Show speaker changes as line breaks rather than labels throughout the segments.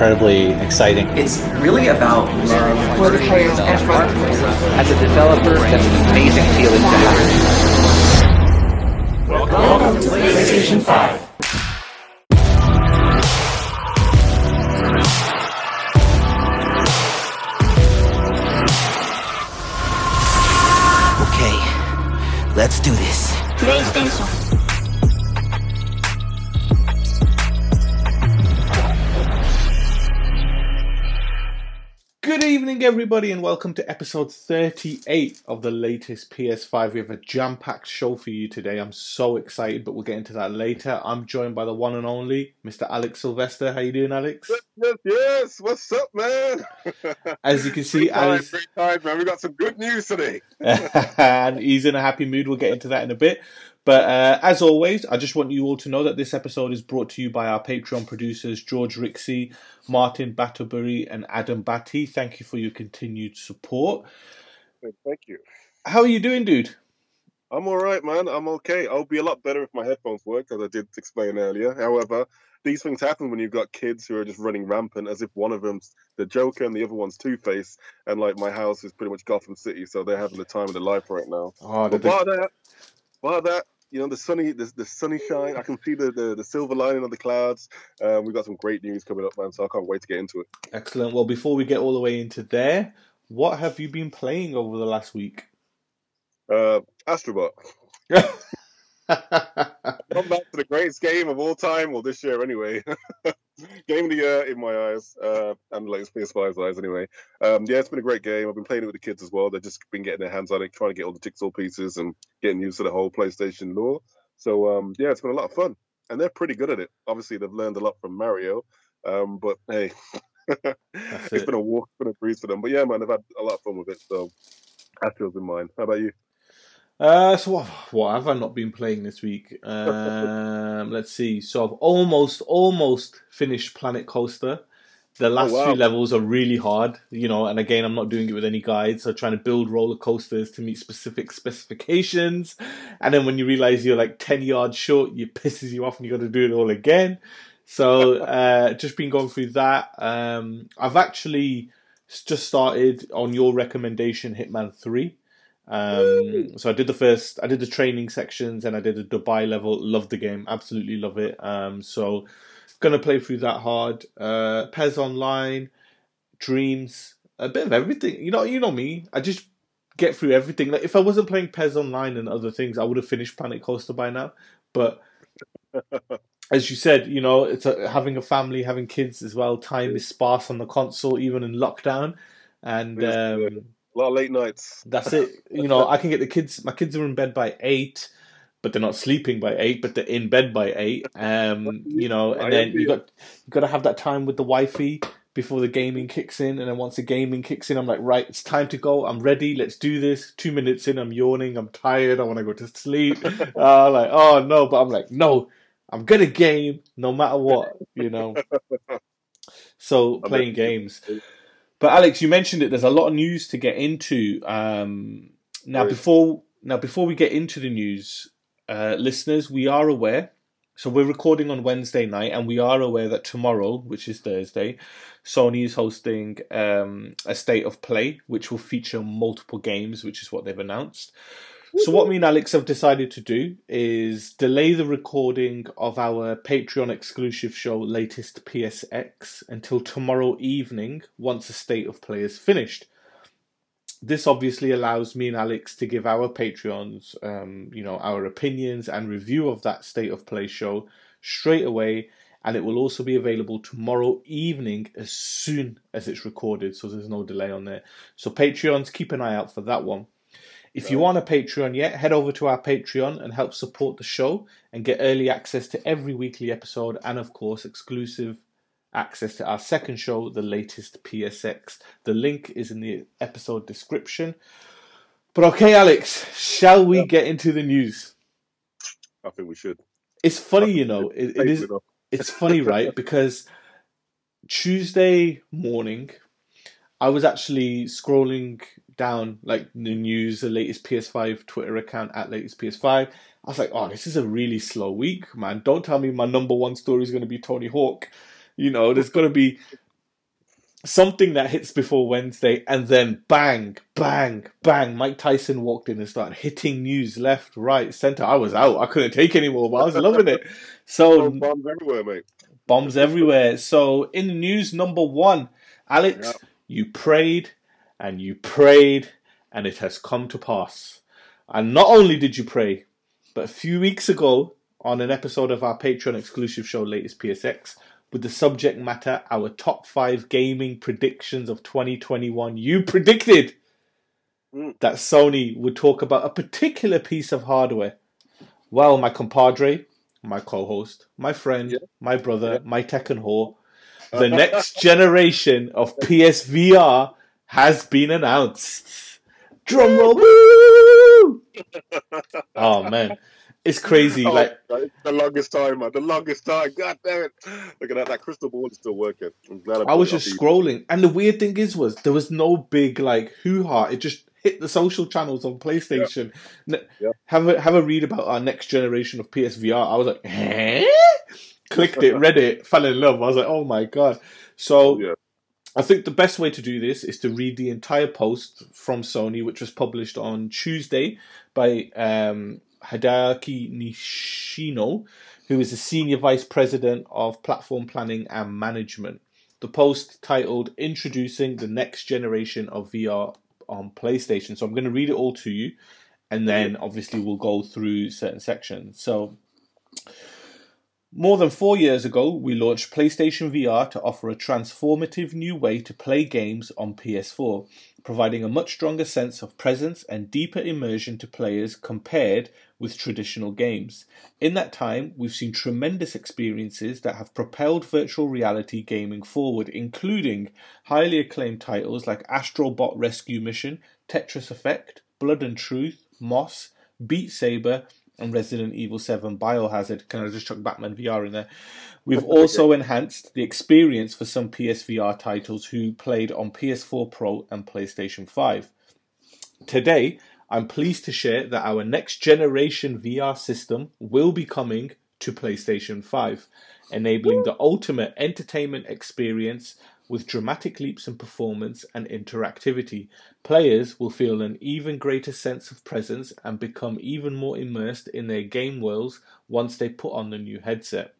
incredibly exciting.
It's really about love.
For the players and for the players.
As a developer, that's an amazing feeling to have.
Welcome to PlayStation 5.
Okay, let's do this.
PlayStation.
Good evening, everybody, and welcome to episode 38 of the latest PS5. We have a jam packed show for you today. I'm so excited, but we'll get into that later. I'm joined by the one and only Mr. Alex Sylvester. How you doing, Alex?
Yes, yes. What's up, man?
As you can see,
great time,
Alex,
great time, man. We got some good news today.
and he's in a happy mood. We'll get into that in a bit. But uh, as always, I just want you all to know that this episode is brought to you by our Patreon producers, George Rixey, Martin Batterbury, and Adam Batty. Thank you for your continued support.
Thank you.
How are you doing, dude?
I'm all right, man. I'm okay. I'll be a lot better if my headphones work, as I did explain earlier. However, these things happen when you've got kids who are just running rampant, as if one of them's the Joker and the other one's Two Face, and like my house is pretty much Gotham City, so they're having the time of their life right now.
Oh,
But that, bar that, you know, the sunny, the, the sunny shine. I can see the, the, the silver lining of the clouds. Um, we've got some great news coming up, man. So I can't wait to get into it.
Excellent. Well, before we get all the way into there, what have you been playing over the last week?
Uh, Astrobot. Come back to the greatest game of all time, well, this year anyway. game of the year in my eyes, uh, and like PS5's eyes anyway. Um, yeah, it's been a great game. I've been playing it with the kids as well. They've just been getting their hands on it, trying to get all the jigsaw pieces and getting used to the whole PlayStation lore. So um, yeah, it's been a lot of fun, and they're pretty good at it. Obviously, they've learned a lot from Mario, um, but hey, it's
it.
been a walk, been a breeze for them. But yeah, man, they've had a lot of fun with it. So Astro's in mine. How about you?
Uh, so what, what have I not been playing this week? Um, let's see. So I've almost, almost finished Planet Coaster. The last
wow.
few levels are really hard, you know, and again, I'm not doing it with any guides. So trying to build roller coasters to meet specific specifications. And then when you realize you're like 10 yards short, it pisses you off and you got to do it all again. So, uh, just been going through that. Um, I've actually just started on your recommendation, Hitman 3. Um, so I did the first, I did the training sections and I did the Dubai level. Love the game, absolutely love it. Um, so gonna play through that hard. Uh, PES Online, Dreams, a bit of everything. You know, you know me. I just get through everything. Like if I wasn't playing PES Online and other things, I would have finished Planet Coaster by now. But as you said, you know, it's a, having a family, having kids as well. Time is sparse on the console, even in lockdown, and. Um,
a lot of late nights.
That's it. You know, I can get the kids. My kids are in bed by eight, but they're not sleeping by eight. But they're in bed by eight. Um, you know, and then you got you got to have that time with the wifey before the gaming kicks in. And then once the gaming kicks in, I'm like, right, it's time to go. I'm ready. Let's do this. Two minutes in, I'm yawning. I'm tired. I want to go to sleep. uh, like, oh no, but I'm like, no, I'm gonna game no matter what. You know. So playing games. But Alex, you mentioned it. There's a lot of news to get into. Um, now, before now before we get into the news, uh, listeners, we are aware. So we're recording on Wednesday night, and we are aware that tomorrow, which is Thursday, Sony is hosting um, a state of play, which will feature multiple games, which is what they've announced. So what me and Alex have decided to do is delay the recording of our Patreon exclusive show latest PSX until tomorrow evening once the state of play is finished. This obviously allows me and Alex to give our Patreons, um, you know, our opinions and review of that state of play show straight away, and it will also be available tomorrow evening as soon as it's recorded, so there's no delay on there. So Patreons, keep an eye out for that one. If you aren't a Patreon yet, head over to our Patreon and help support the show and get early access to every weekly episode and, of course, exclusive access to our second show, the latest PSX. The link is in the episode description. But okay, Alex, shall we get into the news?
I think we should.
It's funny, you know, it, it is. It's funny, right? Because Tuesday morning, I was actually scrolling down like the news, the latest PS5 Twitter account at latest PS5. I was like, oh, this is a really slow week, man. Don't tell me my number one story is going to be Tony Hawk. You know, there's going to be something that hits before Wednesday, and then bang, bang, bang. Mike Tyson walked in and started hitting news left, right, center. I was out. I couldn't take anymore, but I was loving it. So
Oh, bombs everywhere, mate.
bombs everywhere. So in the news, number one, Alex,
Yeah.
you prayed and you prayed, and it has come to pass. And not only did you pray, but a few weeks ago on an episode of our Patreon exclusive show, Latest PSX, with the subject matter, our top five gaming predictions of 2021, you predicted
Mm.
that Sony would talk about a particular piece of hardware. Well, my compadre, my co-host, my friend,
Yeah.
my brother,
Yeah.
my Tekken whore, the next generation of PSVR has been announced. Drum roll! woo! oh man, it's crazy.
Oh,
Like
the longest time, man. The longest time. God damn it. Look at that. That crystal ball is still working. I'm glad
I was
brought it
just scrolling, and the weird thing is, was there was no big like hoo ha. It just hit the social channels on PlayStation. Ne-
Yeah.
Have a have a read about our next generation of PSVR. I was like, eh? clicked it, read it, fell in love. I was like, oh my god. So
Yeah.
I think the best way to do this is to read the entire post from Sony, which was published on Tuesday by um, Hideaki Nishino, who is the Senior Vice President of Platform Planning and Management. The post titled Introducing the Next Generation of VR on PlayStation. So I'm going to read it all to you, and then obviously we'll go through certain sections. So more than four years ago, we launched PlayStation VR to offer a transformative new way to play games on PS4, providing a much stronger sense of presence and deeper immersion to players compared with traditional games. In that time, we've seen tremendous experiences that have propelled virtual reality gaming forward, including highly acclaimed titles like Astro Bot Rescue Mission, Tetris Effect, Blood and Truth, Moss, Beat Saber, and Resident Evil 7 Biohazard. Can I just chuck Batman VR in there? We've also enhanced the experience for some PSVR titles who played on PS4 Pro and PlayStation 5. Today, I'm pleased to share that our next generation VR system will be coming to PlayStation 5, enabling the ultimate entertainment experience with dramatic leaps in performance and interactivity. Players will feel an even greater sense of presence and become even more immersed in their game worlds once they put on the new headset.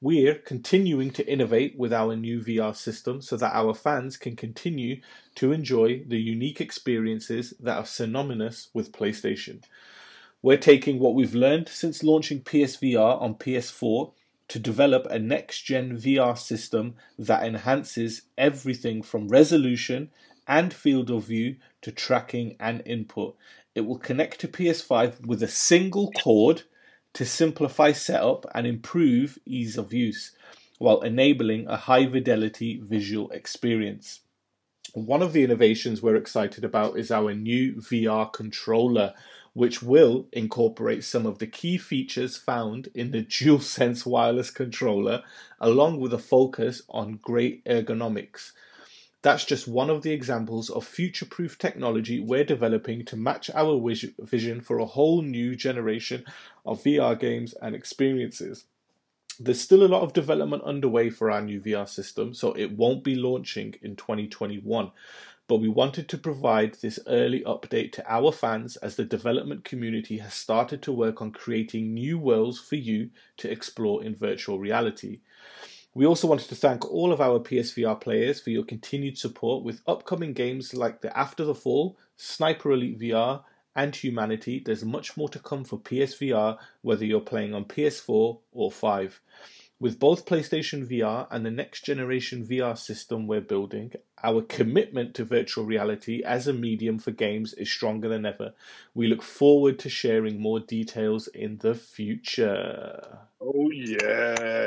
We're continuing to innovate with our new VR system so that our fans can continue to enjoy the unique experiences that are synonymous with PlayStation. We're taking what we've learned since launching PSVR on PS4 to develop a next gen VR system that enhances everything from resolution and field of view to tracking and input. It will connect to PS5 with a single cord to simplify setup and improve ease of use while enabling a high fidelity visual experience. One of the innovations we're excited about is our new VR controller, which will incorporate some of the key features found in the DualSense wireless controller, along with a focus on great ergonomics. That's just one of the examples of future proof technology we're developing to match our vision for a whole new generation of VR games and experiences. There's still a lot of development underway for our new VR system, so it won't be launching in 2021. But we wanted to provide this early update to our fans as the development community has started to work on creating new worlds for you to explore in virtual reality. We also wanted to thank all of our PSVR players for your continued support with upcoming games like the After the Fall, Sniper Elite VR, and Humanity. There's much more to come for PSVR, whether you're playing on PS4 or 5. With both PlayStation VR and the next generation VR system we're building, our commitment to virtual reality as a medium for games is stronger than ever. We look forward to sharing more details in the future.
Oh yeah,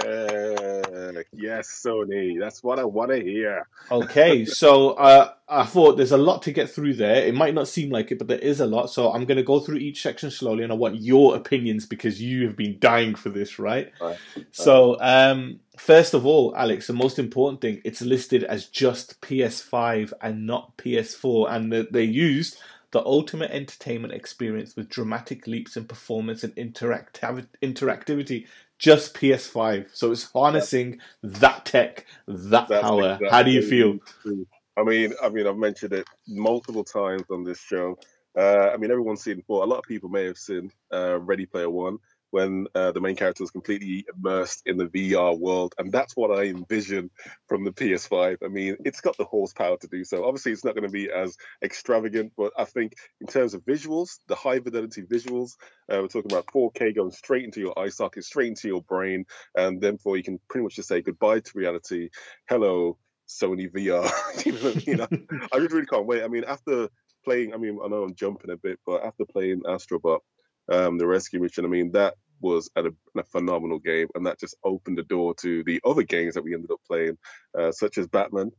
yes, Sony. That's what I want to hear.
Okay, so uh, I thought there's a lot to get through there. It might not seem like it, but there is a lot. So I'm going to go through each section slowly, and I want your opinions because you have been dying for this, right?
Right.
So, um, first of all, Alex, the most important thing, it's listed as just PS5 and not PS4, and that they used the ultimate entertainment experience with dramatic leaps in performance and interactiv- interactivity. Just PS5. So it's harnessing that tech, that
That's
power. How do you feel?
true. I mean, I mean, I've mentioned it multiple times on this show. Uh, I mean, everyone's seen before. A lot of people may have seen uh, Ready Player One when uh, the main character was completely immersed in the VR world, and that's what I envision from the PS5. I mean, it's got the horsepower to do so. Obviously, it's not going to be as extravagant, but I think in terms of visuals, the high fidelity visuals, uh, we're talking about 4K going straight into your eye socket, straight into your brain, and therefore you can pretty much just say goodbye to reality. Hello, Sony VR. you know I I just really can't wait. I mean, after playing, I mean, I know I'm jumping a bit, but after playing Astrobot, um, the rescue mission, I mean, that was a, a phenomenal game, and that just opened the door to the other games that we ended up playing, uh, such as Batman.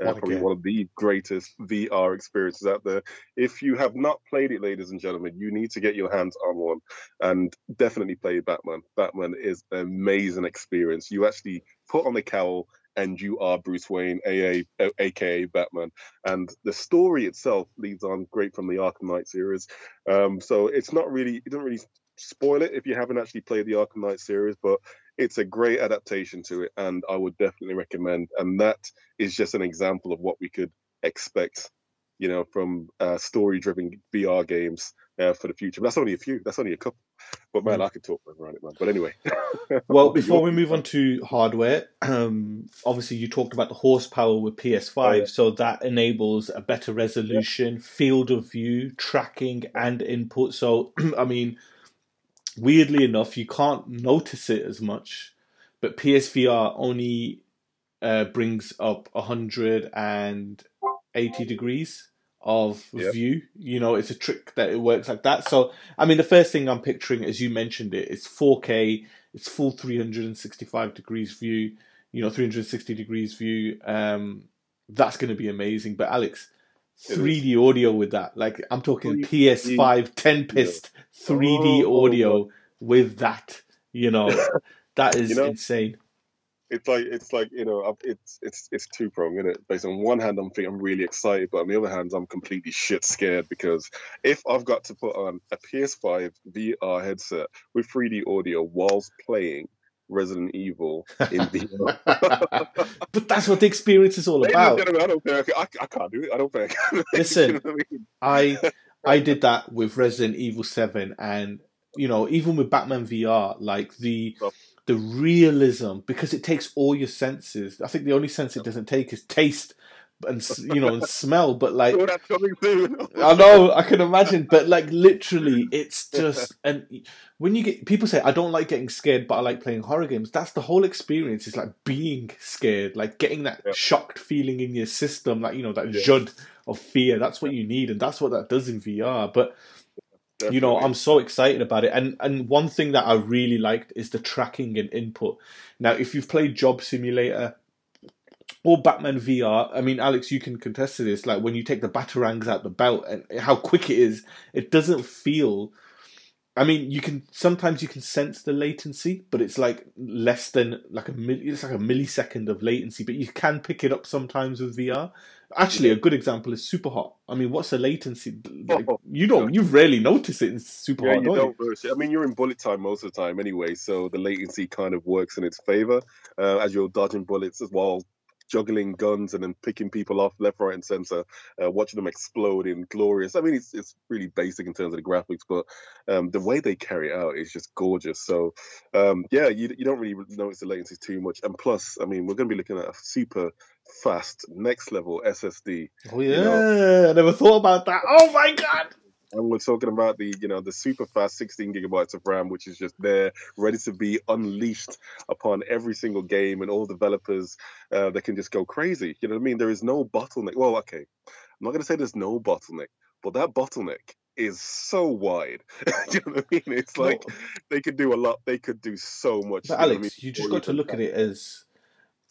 Uh, probably
game.
one of the greatest VR experiences out there. If you have not played it, ladies and gentlemen, you need to get your hands on one and definitely play Batman. Batman is an amazing experience. You actually put on the cowl and you are Bruce Wayne, AA, aka Batman. And the story itself leads on great from the Arkham Knight series. Um, so it's not really, it doesn't really spoil it if you haven't actually played the Arkham Knight series, but it's a great adaptation to it, and I would definitely recommend. And that is just an example of what we could expect, you know, from uh, story-driven VR games uh, for the future. But that's only a few. That's only a couple. But man, I could talk around it, man. But anyway.
Well, before we move on to hardware, um, obviously you talked about the horsepower with PS5,
Oh, yeah.
so that enables a better resolution, field of view, tracking, and input. So, I mean, weirdly enough, you can't notice it as much, but PSVR only uh, brings up 180 degrees of
Yeah.
view. You know, it's a trick that it works like that. So, I mean, the first thing I'm picturing, as you mentioned it, it's 4K, it's full 365 degrees view, you know, 360 degrees view. Um, that's going to be amazing. But Alex, 3D audio with that, like I'm talking
3D
PS5 Tempest 3D
Oh,
audio with that, you know, that is
You know,
insane.
It's like it's like you know it's it's it's two prong in it. Based on one hand, I'm thinking I'm really excited, but on the other hand, I'm completely shit scared because if I've got to put on a PS5 VR headset with 3D audio whilst playing Resident Evil in VR,
but that's what the experience is all about.
I don't care. I, can, I, I can't do it. I don't care.
Listen.
You know I mean?
I I did that with Resident Evil Seven, and you know, even with Batman VR, like the
Oh.
The realism because it takes all your senses. I think the only sense it doesn't take is taste and you know and smell. But like
that's coming soon.
I know, I can imagine, but like literally, it's just and when you get people say I don't like getting scared, but I like playing horror games. That's the whole experience. It's like being scared, like getting that
Yeah.
shocked feeling in your system, like you know that
Yeah.
jud of fear. That's what you need, and that's what that does in VR. But you know, I'm so excited about it. And and one thing that I really liked is the tracking and input. Now, if you've played Job Simulator or Batman VR, I mean, Alex, you can contest to this. Like when you take the batarangs out the belt and how quick it is, it doesn't feel. I mean, you can sometimes you can sense the latency, but it's like less than like a it's like a millisecond of latency. But you can pick it up sometimes with VR. Actually, a good example is Super Hot. I mean, what's the latency? Like,
Oh,
you don't, you rarely notice it in Super
Yeah,
Hot,
you
don't
don't it. I mean, you're in bullet time most of the time anyway, so the latency kind of works in its favor uh, as you're dodging bullets as well, juggling guns and then picking people off left, right, and center, uh, watching them explode in glorious. I mean, it's it's really basic in terms of the graphics, but um, the way they carry it out is just gorgeous. So, um, yeah, you you don't really notice the latency too much. And plus, I mean, we're going to be looking at a super fast next level SSD.
Oh yeah,
know-
I never thought about that. Oh my god!
and we're talking about the you know the super fast 16 gigabytes of ram which is just there ready to be unleashed upon every single game and all developers uh, that can just go crazy. You know what i mean? There is no bottleneck. Well okay. I'm not going to say there's no bottleneck but that bottleneck is so wide. You know what i mean? It's like they could do a lot. They could do so much.
But
you know I
Alex,
mean,
you just got to look at it as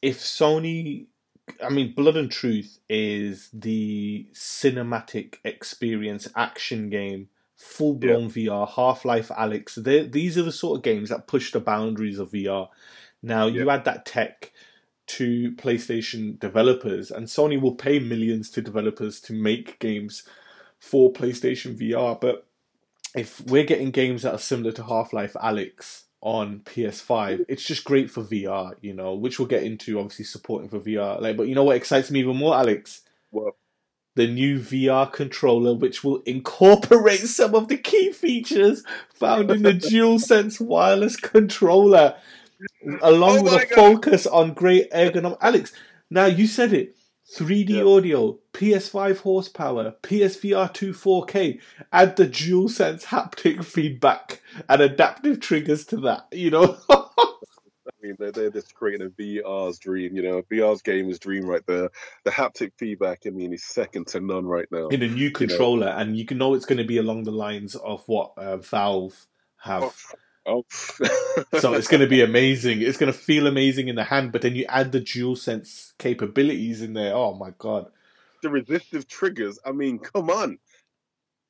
if Sony. I mean, Blood and Truth is the cinematic experience action game, full blown VR. Half Life, Alex. These are the sort of games that push the boundaries of VR. Now you add that tech to PlayStation developers, and Sony will pay millions to developers to make games for PlayStation VR. But if we're getting games that are similar to Half Life Alyx on PS5. Mm-hmm. It's just great for VR, you know, which we'll get into obviously supporting for VR. Like, but you know what excites me even more, Alex?
What?
The new VR controller, which will incorporate some of the key features found in the DualSense wireless controller, oh along
Oh
with a
God.
focus on great ergonomics. Alex, now you said it. 3D
Yeah.
audio, PS5 horsepower, PSVR 2 4K, add the DualSense haptic feedback and adaptive triggers to that, you know?
I mean, they're, they're just creating a VR's dream, you know, VR's gamer's dream right there. The haptic feedback, I mean, is second to none right now.
in a new controller, and you can know it's going to be along the lines of what uh, Valve have.
Oh,
So it's going to be amazing. It's going to feel amazing in the hand, but then you add the dual sense capabilities in there. Oh my god!
the resistive triggers. I mean, come on,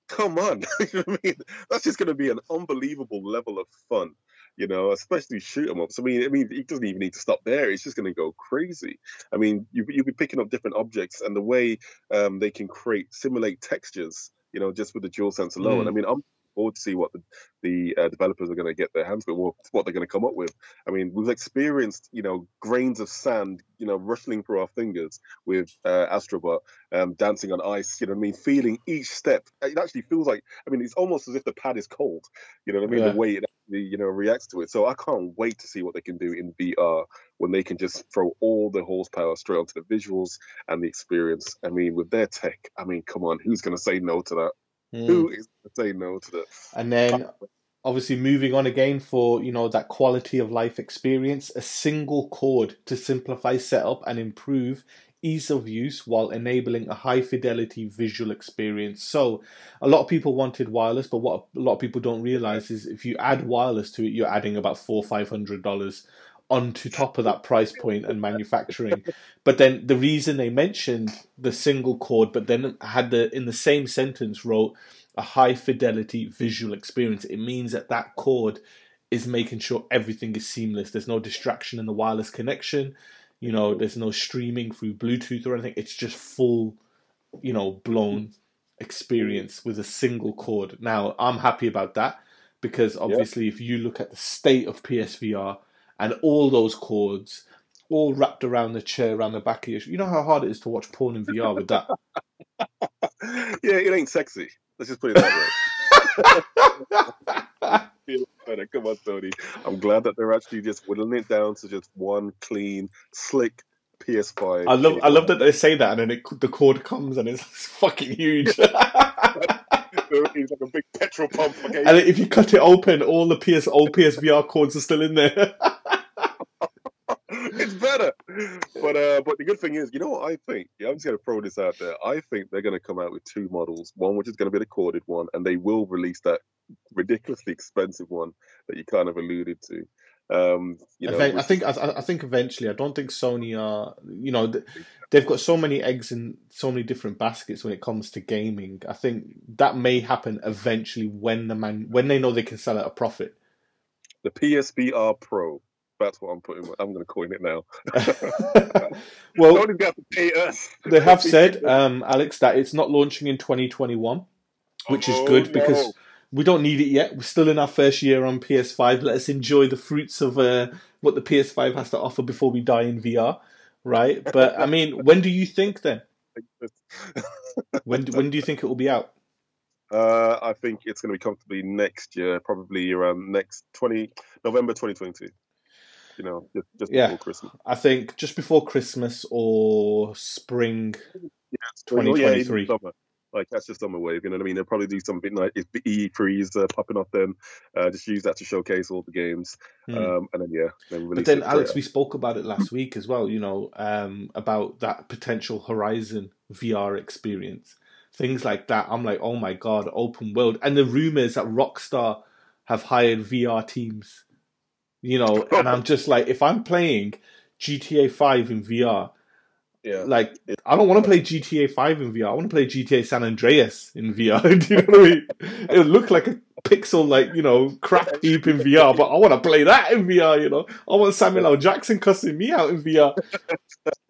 come on. You know I mean, that's just going to be an unbelievable level of fun. You know, especially shoot 'em ups. I mean, I mean, it doesn't even need to stop there. It's just going to go crazy. I mean, you you'll be picking up different objects, and the way um, they can create simulate textures. You know, just with the dual sense alone.
Mm.
I mean, I'm forward to see what the the uh, developers are going to get their hands with, what what they're going to come up with. I mean, we've experienced, you know, grains of sand, you know, rustling through our fingers with uh, Astrobot um, dancing on ice. You know I mean? Feeling each step. It actually feels like, I mean, it's almost as if the pad is cold. You know what I mean?
Yeah.
The way it actually, you know, reacts to it. So I can't wait to see what they can do in VR when they can just throw all the horsepower straight onto the visuals and the experience. I mean, with their tech, I mean, come on, who's going to say no to that?
Mm.
Who is going to say no to that?
And then obviously moving on again for you know that quality of life experience, a single cord to simplify setup and improve ease of use while enabling a high fidelity visual experience. So a lot of people wanted wireless, but what a lot of people don't realize is if you add wireless to it, you're adding about four five hundred dollars onto top of that price point and manufacturing. But then the reason they mentioned the single cord, but then had the in the same sentence wrote a high fidelity visual experience. It means that that cord is making sure everything is seamless. There's no distraction in the wireless connection. You know, mm-hmm. there's no streaming through Bluetooth or anything. It's just full, you know, blown experience with a single cord. Now, I'm happy about that because obviously, if you look at the state of PSVR and all those cords all wrapped around the chair, around the back of your, you know how hard it is to watch porn in VR with that.
yeah, it ain't sexy. Let's just put it that way. Come on, Tony. I'm glad that they're actually just whittling it down to just one clean, slick PS5.
I love, I love that they say that, and then it, the cord comes and it's fucking huge.
It's like a big petrol pump. Okay?
and if you cut it open, all the PS old PSVR cords are still in there.
it's better. But uh, but the good thing is, you know what I think? Yeah, I'm just gonna throw this out there. I think they're gonna come out with two models. One which is gonna be the corded one, and they will release that ridiculously expensive one that you kind of alluded to. Um, you know,
I think I, I think eventually. I don't think Sony are. You know, they've got so many eggs in so many different baskets when it comes to gaming. I think that may happen eventually when the man when they know they can sell at a profit.
the PSVR Pro. That's what I'm putting. I'm going to coin it now.
well,
Sony's got to pay us.
they have said, um, Alex, that it's not launching in 2021, which is
Oh,
good because
no.
We don't need it yet. We're still in our first year on PS5. Let us enjoy the fruits of uh, what the PS5 has to offer before we die in VR, right? But I mean, when do you think then? When when do you think it will be out?
Uh, I think it's going to be comfortably next year, probably around next 20 November 2022. You know, just, just
Yeah.
before Christmas.
I think just before Christmas or spring.
Yeah, even
2023.
summer. Like that's just on the wave. You know what I mean? They'll probably do something like if the E3's uh, popping up, then uh, just use that to showcase all the games,
Hmm.
um, and then yeah, then
But then, Alex, we spoke about it last week as well. You know, um, about that potential Horizon VR experience, things like that. I'm like, oh my god, open world, and the rumors that Rockstar have hired VR teams. You know, and I'm just like, if I'm playing GTA Five in VR,
Yeah.
like I don't want to play GTA Five in VR. I want to play GTA San Andreas in VR. Do you know what I mean? It'll look like a pixel, like you know, crap heap in VR, but I want to play that in VR. You know, I want Samuel L. Jackson cussing me out in VR.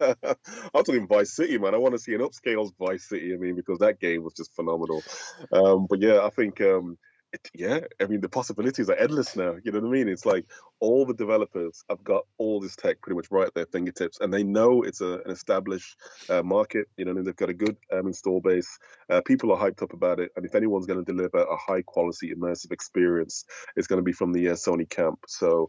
I'm talking Vice City, man. I want to see an upscale Vice City. I mean, because that game was just phenomenal. Um, but yeah, I think um, it, yeah, I mean the possibilities are endless now. You know what I mean? It's like all the developers have got all this tech pretty much right at their fingertips, and they know it's a, an established uh, market. You know, and they've got a good um, install base. Uh, people are hyped up about it, and if anyone's going to deliver a high quality immersive experience, it's going to be from the uh, Sony camp. So,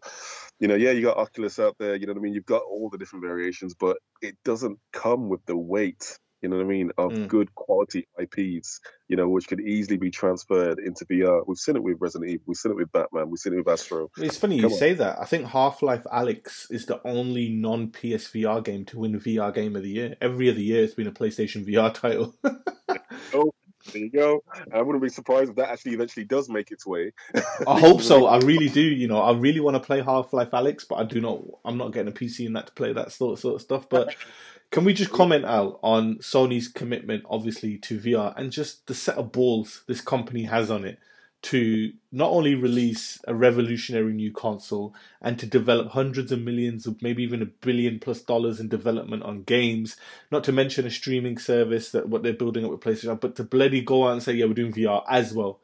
you know, yeah, you got Oculus out there. You know what I mean? You've got all the different variations, but it doesn't come with the weight you know what I mean, of
Mm.
good quality IPs, you know, which could easily be transferred into VR. We've seen it with Resident Evil, we've seen it with Batman, we've seen it with Astro.
It's funny you
on.
say that. I think Half Life Alyx is the only non PSVR game to win VR Game of the Year. Every other year, it's been a PlayStation VR title. oh.
There you go. I wouldn't be surprised if that actually eventually does make its way.
I hope so. I really do. You know, I really want to play Half Life Alyx, but I do not. I'm not getting a PC in that to play that sort sort of stuff. But can we just comment out on Sony's commitment, obviously, to VR and just the set of balls this company has on it to not only release a revolutionary new console and to develop hundreds of millions of maybe even a billion plus dollars in development on games, not to mention a streaming service that what they're building up with PlayStation, but to bloody go out and say, yeah, we're doing VR as well.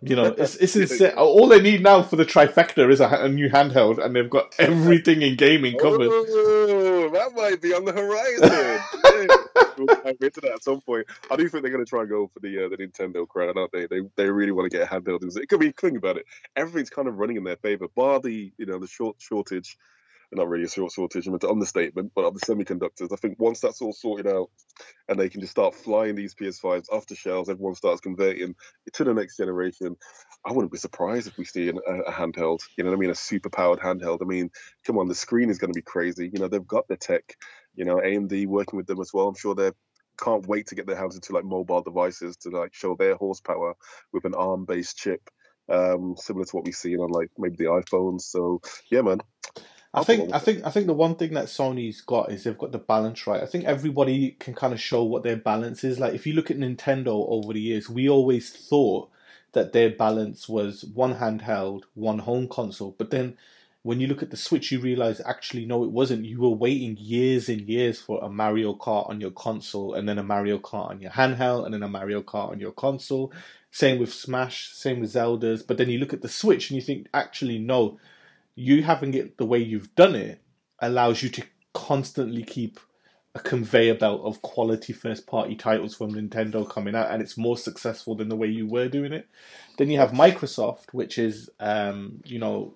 You know, it's it's insane. All they need now for the trifecta is a, a new handheld, and they've got everything in gaming covered.
Oh, that might be on the horizon. We'll dive into that at some point. I do think they're going to try and go for the uh, the Nintendo crown, aren't they? They they really want to get a handheld. It could be think about it. Everything's kind of running in their favor, bar the you know the short shortage. Not really a short shortage, but the understatement, but of the semiconductors. I think once that's all sorted out, and they can just start flying these PS5s off the shelves, everyone starts converting to the next generation. I wouldn't be surprised if we see an, a, a handheld. You know what I mean? A super powered handheld. I mean, come on, the screen is going to be crazy. You know, they've got the tech. You know, AMD working with them as well. I'm sure they can't wait to get their hands into like mobile devices to like show their horsepower with an ARM-based chip, um, similar to what we've seen on like maybe the iPhones. So yeah, man.
I think I think I think the one thing that Sony's got is they've got the balance right. I think everybody can kind of show what their balance is. Like if you look at Nintendo over the years, we always thought that their balance was one handheld, one home console. But then when you look at the Switch, you realize actually no, it wasn't. You were waiting years and years for a Mario Kart on your console, and then a Mario Kart on your handheld, and then a Mario Kart on your console. Same with Smash, same with Zelda's. But then you look at the Switch and you think actually no, you having it the way you've done it allows you to constantly keep a conveyor belt of quality first party titles from Nintendo coming out and it's more successful than the way you were doing it. Then you have Microsoft, which is um, you know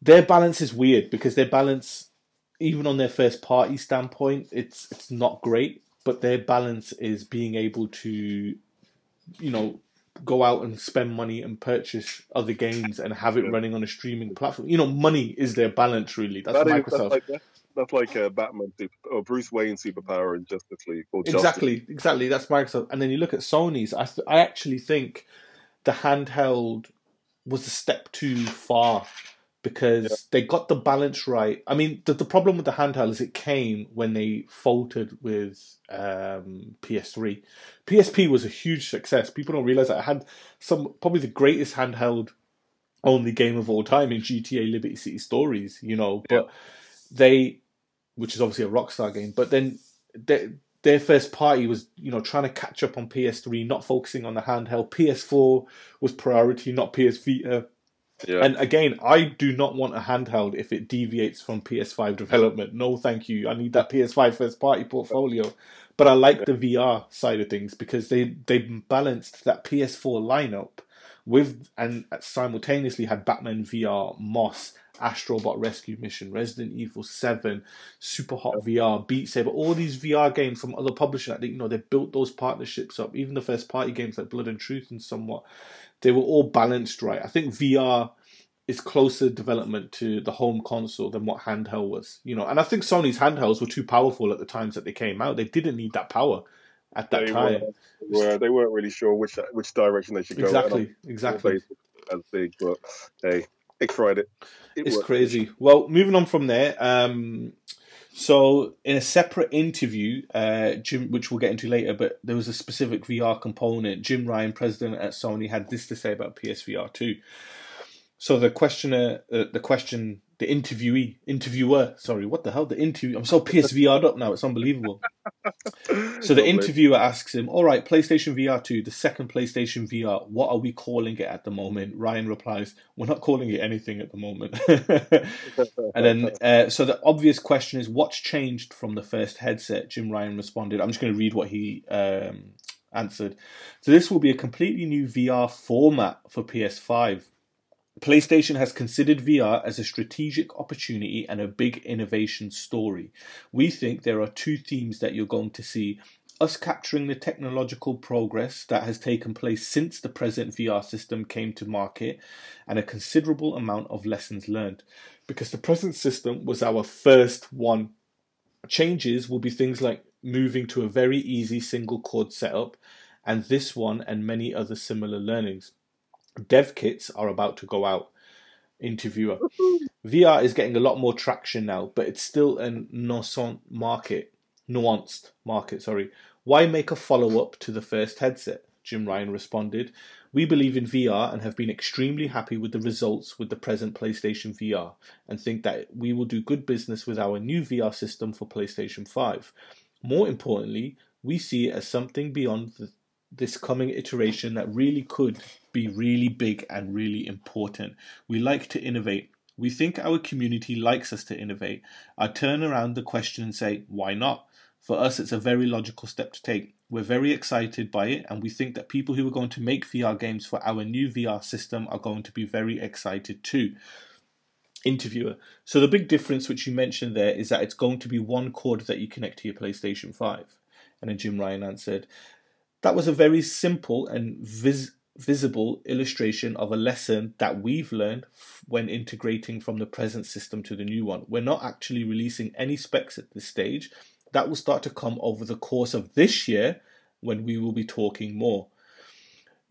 their balance is weird because their balance even on their first party standpoint, it's it's not great, but their balance is being able to you know go out and spend money and purchase other games and have it
Yeah.
running on a streaming platform. You know, money is their balance really. That's
That is-
Microsoft.
that's like that's like uh, Batman super, or Bruce Wayne superpower in Justice League or Justice
Exactly, exactly. That's Microsoft. And then you look at Sony's. I th- I actually think the handheld was a step too far because they got the balance right. I mean, the the problem with the handheld is it came when they faltered with um, PS3. PSP was a huge success. People don't realize that it had some probably the greatest handheld only game of all time in GTA Liberty City Stories. You know, but they, which is obviously a Rockstar game, but then they, their first party was you know trying to catch up on PS3, not focusing on the handheld. PS4 was priority, not PS Vita.
Yeah.
And again, I do not want a handheld if it deviates from PS5 development. No, thank you. I need that PS5 first party portfolio. But I like the VR side of things because they they balanced that PS4 lineup with and simultaneously had Batman VR, Moss, Astrobot Rescue Mission, Resident Evil Seven, Super Hot VR, Beat Saber, all these VR games from other publishers. I think you know they built those partnerships up. Even the first party games like Blood and Truth and somewhat, they were all balanced right. I think VR is closer development to the home console than what handheld was. You know, and I think Sony's handhelds were too powerful at the times that they came out. They didn't need that power at that
They
time.
were, were they weren't really sure which which direction they should go.
Exactly, exactly.
As big, but hey, they tried it. It
It's
worked.
crazy. Well, moving on from there. Um, so, in a separate interview, uh, Jim, which we'll get into later, but there was a specific VR component. Jim Ryan, president at Sony, had this to say about PSVR two. So the questioner, uh, the question, the interviewee, interviewer, sorry, what the hell, the interview. I'm so PSVR'd up now. It's unbelievable. So the interviewer asks him, "All right, PlayStation VR 2, the second PlayStation VR, what are we calling it at the moment?" Ryan replies, "We're not calling it anything at the moment." and then, uh, so the obvious question is, "What's changed from the first headset?" Jim Ryan responded. I'm just going to read what he um, answered. So this will be a completely new VR format for PS5. PlayStation has considered VR as a strategic opportunity and a big innovation story. We think there are two themes that you're going to see us capturing the technological progress that has taken place since the present VR system came to market, and a considerable amount of lessons learned. Because the present system was our first one. Changes will be things like moving to a very easy single cord setup, and this one and many other similar learnings. Dev kits are about to go out. Interviewer. VR is getting a lot more traction now, but it's still a nascent market. Nuanced market, sorry. Why make a follow up to the first headset? Jim Ryan responded. We believe in VR and have been extremely happy with the results with the present PlayStation VR and think that we will do good business with our new VR system for PlayStation 5. More importantly, we see it as something beyond the, this coming iteration that really could be really big and really important. We like to innovate. We think our community likes us to innovate. I turn around the question and say, why not? For us, it's a very logical step to take. We're very excited by it, and we think that people who are going to make VR games for our new VR system are going to be very excited too. Interviewer. So, the big difference which you mentioned there is that it's going to be one cord that you connect to your PlayStation 5. And then Jim Ryan answered, That was a very simple and vis- visible illustration of a lesson that we've learned f- when integrating from the present system to the new one. We're not actually releasing any specs at this stage. That will start to come over the course of this year when we will be talking more.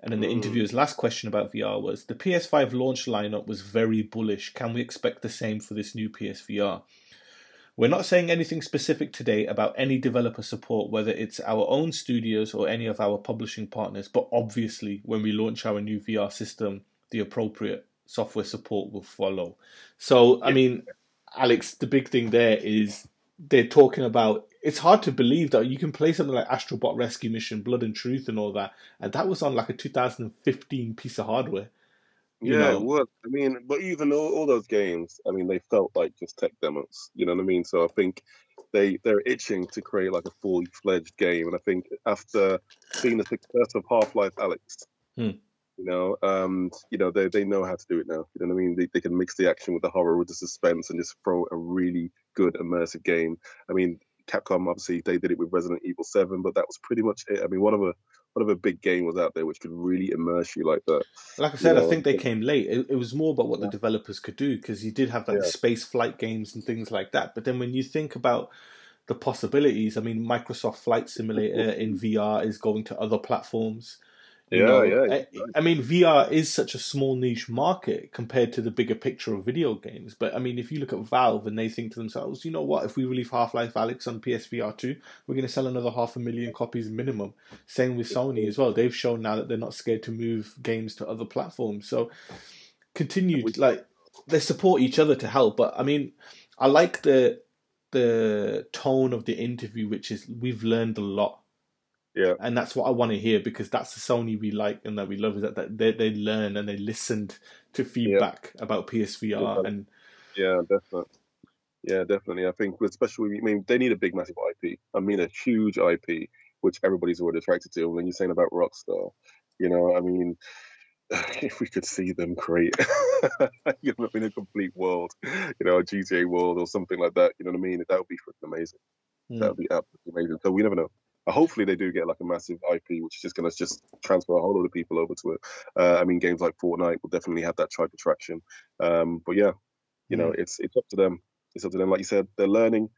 And then the hmm. interviewer's last question about VR was the PS5 launch lineup was very bullish. Can we expect the same for this new PSVR? We're not saying anything specific today about any developer support, whether it's our own studios or any of our publishing partners, but obviously, when we launch our new VR system, the appropriate software support will follow. So, I mean, Alex, the big thing there is they're talking about it's hard to believe that you can play something like Astrobot Rescue Mission, Blood and Truth, and all that, and that was on like a 2015 piece of hardware. You
yeah,
know.
it was. I mean, but even all, all those games, I mean, they felt like just tech demos. You know what I mean? So I think they they're itching to create like a fully fledged game, and I think after seeing the success of Half Life Alyx,
Hmm.
you know, um, you know, they they know how to do it now. You know what I mean? They they can mix the action with the horror, with the suspense, and just throw a really good immersive game. I mean, Capcom obviously they did it with Resident Evil Seven, but that was pretty much it. I mean, one of a one of a big game was out there which could really immerse you like that.
Like I said, I
know,
think they came late. It, it was more about what the developers could do because you did have like
Yeah.
space flight games and things like that. But then when you think about the possibilities, I mean, Microsoft Flight Simulator in VR is going to other platforms. You
Yeah,
know,
yeah,
I, I mean, VR is such a small niche market compared to the bigger picture of video games. But I mean, if you look at Valve and they think to themselves, you know what, if we release Half Life Alyx on PSVR 2, we're going to sell another half a million copies minimum. Same with Sony as well. They've shown now that they're not scared to move games to other platforms. So continued, like, they support each other to help. But I mean, I like the the tone of the interview, which is we've learned a lot
Yeah,
and that's what I want to hear because that's the Sony we like and that we love is that, that they they learn and they listened to feedback about PSVR
Yeah.
and
yeah, definitely. Yeah, definitely. I think, especially, I mean, they need a big, massive IP. I mean, a huge IP, which everybody's already attracted to. When you're saying about Rockstar, you know, I mean, if we could see them create, you know, in a complete world, you know, a GTA world or something like that, you know what I mean? That would be freaking amazing.
Hmm.
That would be absolutely amazing. So we never know. Hopefully they do get like a massive IP, which is just going to just transfer a whole lot of people over to it. Uh, I mean, games like Fortnite will definitely have that type of traction. Um, but yeah, you know, it's it's up to them. It's up to them. Like you said, they're learning.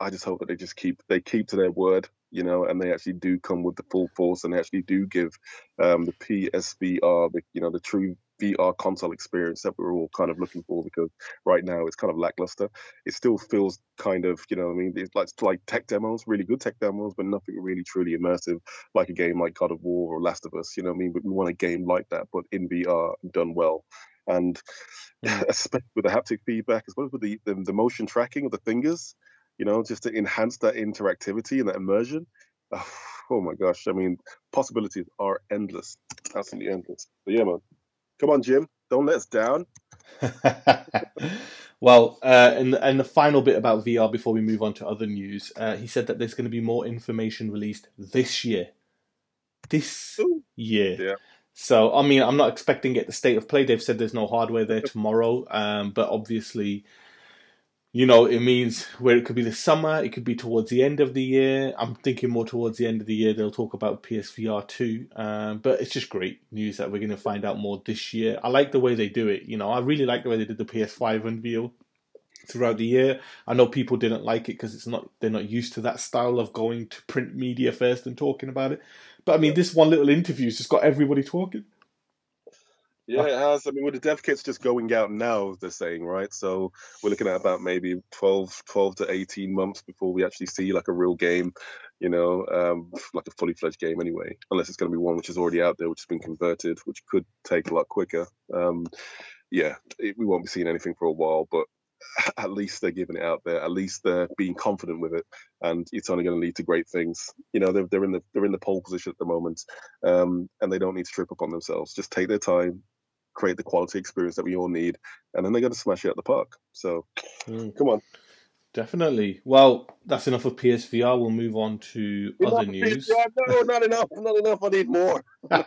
I just hope that they just keep they keep to their word, you know, and they actually do come with the full force and they actually do give um, the PSVR, the you know, the true VR console experience that we're all kind of looking for because right now it's kind of lackluster. It still feels kind of, you know, what I mean, it's like like tech demos, really good tech demos, but nothing really truly immersive like a game like God of War or Last of Us. You know, what I mean, but we want a game like that, but in VR done well. And especially with the haptic feedback, as well as with the, the the motion tracking of the fingers, you know, just to enhance that interactivity and that immersion. Oh my gosh, I mean, possibilities are endless, absolutely endless. But yeah, man, come on, Jim, don't let us down.
well, uh, and and the final bit about VR before we move on to other news, uh, he said that there's going to be more information released this year. This
Ooh.
year.
Yeah.
So I mean, I'm not expecting it the state of play. They've said there's no hardware there tomorrow, um, but obviously, you know, it means where it could be the summer, it could be towards the end of the year. I'm thinking more towards the end of the year. They'll talk about PSVR two, um, but it's just great news that we're going to find out more this year. I like the way they do it. You know, I really like the way they did the PS5 unveil throughout the year. I know people didn't like it because it's not they're not used to that style of going to print media first and talking about it. But I mean, this one little interview's just got everybody talking.
Yeah, it has. I mean, with the dev kits just going out now, they're saying, right? So we're looking at about maybe 12, 12 to 18 months before we actually see like a real game, you know, um, like a fully fledged game anyway, unless it's going to be one which is already out there, which has been converted, which could take a lot quicker. Um, yeah, it, we won't be seeing anything for a while, but at least they're giving it out there. At least they're being confident with it, and it's only going to lead to great things. You know, they're, they're in the they're in the pole position at the moment, um, and they don't need to trip up on themselves. Just take their time, create the quality experience that we all need, and then they're going to smash it at the park. So,
Mm.
come on.
Definitely. Well, that's enough of PSVR. We'll move on to other news.
No, not enough. Not enough. I need more. I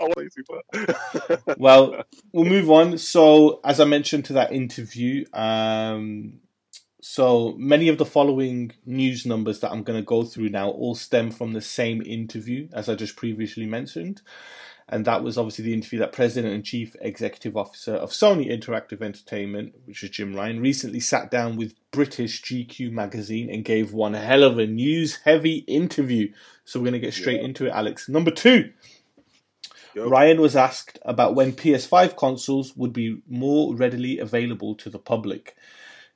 want to
well, we'll move on. So, as I mentioned to that interview, um, so many of the following news numbers that I'm going to go through now all stem from the same interview, as I just previously mentioned. And that was obviously the interview that President and Chief Executive Officer of Sony Interactive Entertainment, which is Jim Ryan, recently sat down with British GQ magazine and gave one hell of a news heavy interview. So we're going to get straight
Yeah.
into it, Alex. Number two.
Go.
Ryan was asked about when PS5 consoles would be more readily available to the public.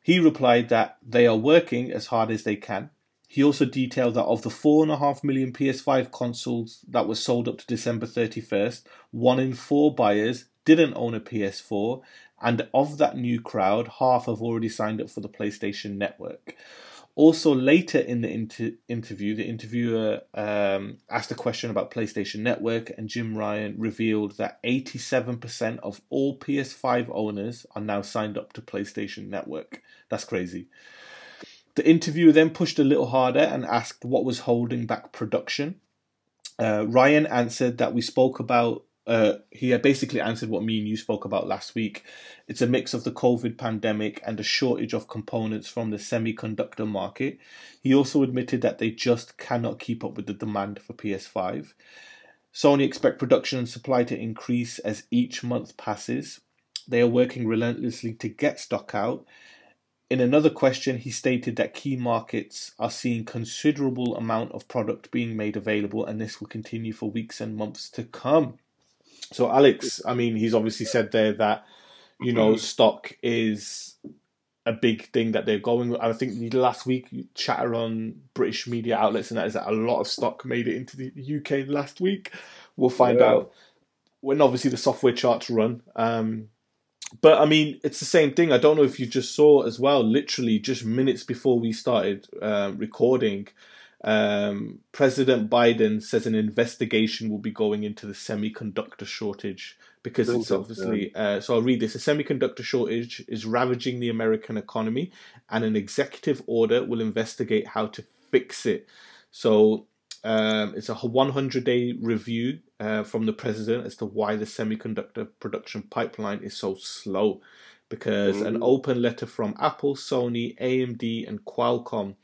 He replied that they are working as hard as they can. He also detailed that of the 4.5 million PS5 consoles that were sold up to December 31st, one in four buyers didn't own a PS4, and of that new crowd, half have already signed up for the PlayStation Network. Also, later in the inter- interview, the interviewer um, asked a question about PlayStation Network, and Jim Ryan revealed that 87% of all PS5 owners are now signed up to PlayStation Network. That's crazy. The interviewer then pushed a little harder and asked what was holding back production. Uh, Ryan answered that we spoke about. Uh, he had basically answered what me and you spoke about last week. It's a mix of the COVID pandemic and a shortage of components from the semiconductor market. He also admitted that they just cannot keep up with the demand for PS5. Sony expect production and supply to increase as each month passes. They are working relentlessly to get stock out. In another question, he stated that key markets are seeing considerable amount of product being made available, and this will continue for weeks and months to come. So, Alex, I mean, he's obviously said there that you know stock is a big thing that they're going. with. I think last week chatter on British media outlets and that is that a lot of stock made it into the UK last week. We'll find
Yeah.
out when obviously the software charts run. Um, but I mean, it's the same thing. I don't know if you just saw as well. Literally, just minutes before we started uh, recording, um, President Biden says an investigation will be going into the semiconductor shortage because it's obviously. Uh, so I'll read this: a semiconductor shortage is ravaging the American economy, and an executive order will investigate how to fix it. So um, it's a 100 day review uh, from the president as to why the semiconductor production pipeline is so slow. Because an
Mm.
open letter from Apple, Sony, AMD, and Qualcomm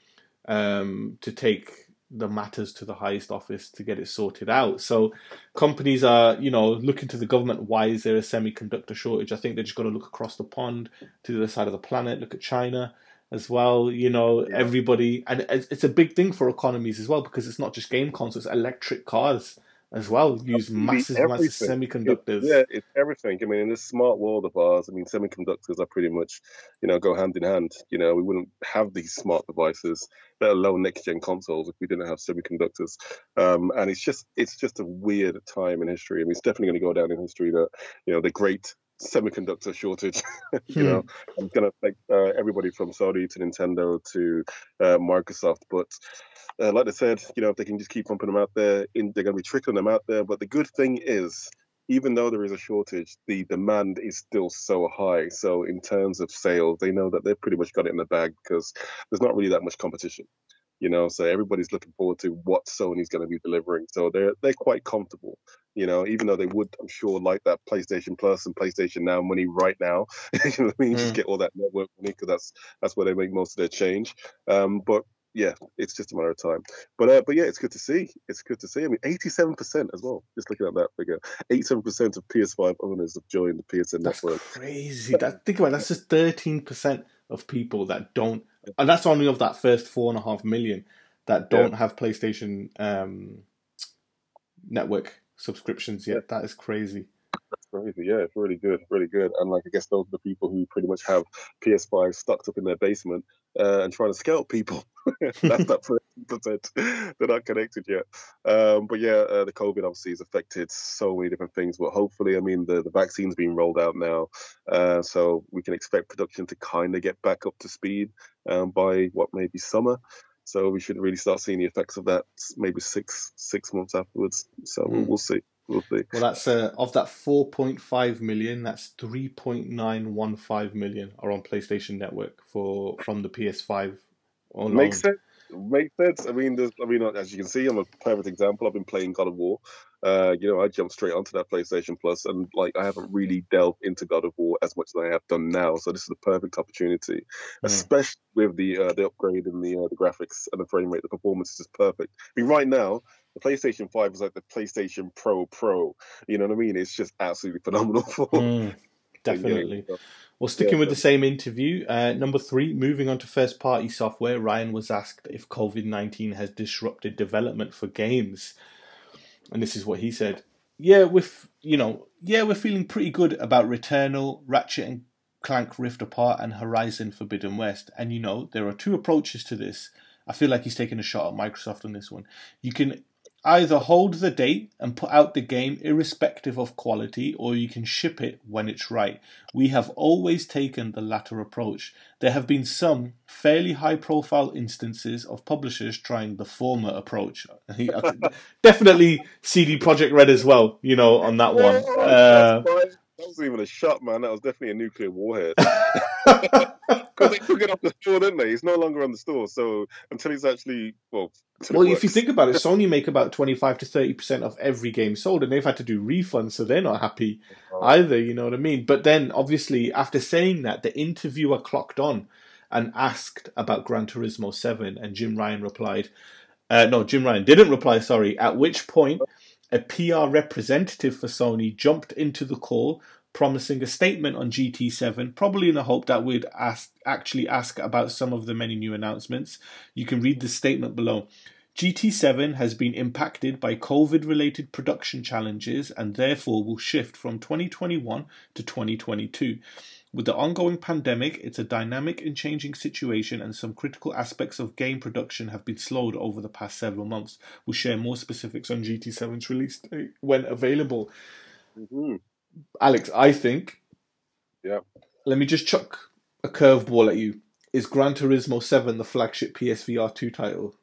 um, to take the matters to the highest office to get it sorted out. So companies are, you know, looking to the government. Why is there a semiconductor shortage? I think they're just got to look across the pond to the other side of the planet. Look at China as well. You know,
Yeah.
everybody, and it's, it's a big thing for economies as well because it's not just game consoles. Electric cars as well use massive, massive semiconductors.
Yeah, it's everything. I mean, in this smart world of ours, I mean, semiconductors are pretty much, you know, go hand in hand. You know, we wouldn't have these smart devices, let alone next gen consoles, if we didn't have semiconductors. Um, and it's just, it's just a weird time in history. I mean, it's definitely going to go down in history that, you know, the great semiconductor shortage. you
Hmm.
know, it's going to affect uh, everybody from Sony to Nintendo to uh, Microsoft. But uh, like I said, you know, if they can just keep pumping them out there, in, they're going to be trickling them out there. But the good thing is, even though there is a shortage, the demand is still so high. So in terms of sales, they know that they've pretty much got it in the bag because there's not really that much competition. You know, so everybody's looking forward to what Sony's going to be delivering. So they're they're quite comfortable. You know, even though they would, I'm sure, like that PlayStation Plus and PlayStation Now money right now. you know what I mean? Just
Mm.
get all that network money because that's that's where they make most of their change. Um, but yeah, it's just a matter of time. But uh, but yeah, it's good to see. It's good to see. I mean, 87% as well. Just looking at that figure, 87% of PS5 owners have joined the PSN
That's
network.
crazy. That, think about it, that's just thirteen percent of people that don't, and that's only of that first four and a half million that don't have PlayStation um, network subscriptions yet. That is crazy.
That's crazy. Yeah, it's really good, really good. And like, I guess those are the people who pretty much have PS5 stuck up in their basement uh, and trying to scalp people. That's that percent. They're not connected yet. Um, but yeah, uh, the COVID obviously has affected so many different things. But hopefully, I mean, the, the vaccine's being rolled out now. Uh, so we can expect production to kind of get back up to speed um, by what, maybe summer. So we should really start seeing the effects of that maybe six six months afterwards. So we'll,
Mm.
we'll see. We'll see.
Well, that's uh, of that 4.5 million. That's 3.915 million are on PlayStation Network for from the PS5. Alone.
Makes sense. Makes sense. I mean, there's, I mean, as you can see, I'm a perfect example. I've been playing God of War. Uh, you know, I jumped straight onto that PlayStation Plus, and like I haven't really delved into God of War as much as I have done now. So this is the perfect opportunity, especially with the uh, the upgrade in the uh, the graphics and the frame rate. The performance is just perfect. I mean, right now, the PlayStation Five is like the PlayStation Pro Pro. You know what I mean? It's just absolutely phenomenal for
Mm, definitely. Well, sticking
Yeah,
with the same interview, uh, number three, moving on to first party software, Ryan was asked if COVID 19 has disrupted development for games. And this is what he said. Yeah, with you know, yeah, we're feeling pretty good about Returnal, Ratchet and Clank Rift Apart, and Horizon Forbidden West. And you know, there are two approaches to this. I feel like he's taking a shot at Microsoft on this one. You can either hold the date and put out the game irrespective of quality, or you can ship it when it's right. We have always taken the latter approach. There have been some fairly high profile instances of publishers trying the former approach. He- I think- Definitely CD Projekt Red as well, you know, on that one. Uh.
That wasn't even a shot, man. That was definitely a nuclear warhead. Because they took it off the store, didn't they? It's no longer on the store. So until it's actually well,
well, if you think about it, Sony make about 25 to 30% of every game sold, and they've had to do refunds, so they're not happy either, you know what I mean? But then, obviously, after saying that, the interviewer clocked on and asked about Gran Turismo 7, and Jim Ryan replied, uh, no, Jim Ryan didn't reply, sorry, at which point a PR representative for Sony jumped into the call, promising a statement on GT7, probably in the hope that we'd ask, actually ask about some of the many new announcements. You can read the statement below. GT7 has been impacted by COVID related production challenges and therefore will shift from 2021 to 2022. With the ongoing pandemic, it's a dynamic and changing situation, and some critical aspects of game production have been slowed over the past several months. We'll share more specifics on GT7's release date when available.
Mhm.
Alex, I think.
Yeah.
Let me just chuck a curveball at you. Is Gran Turismo 7 the flagship PSVR 2 title?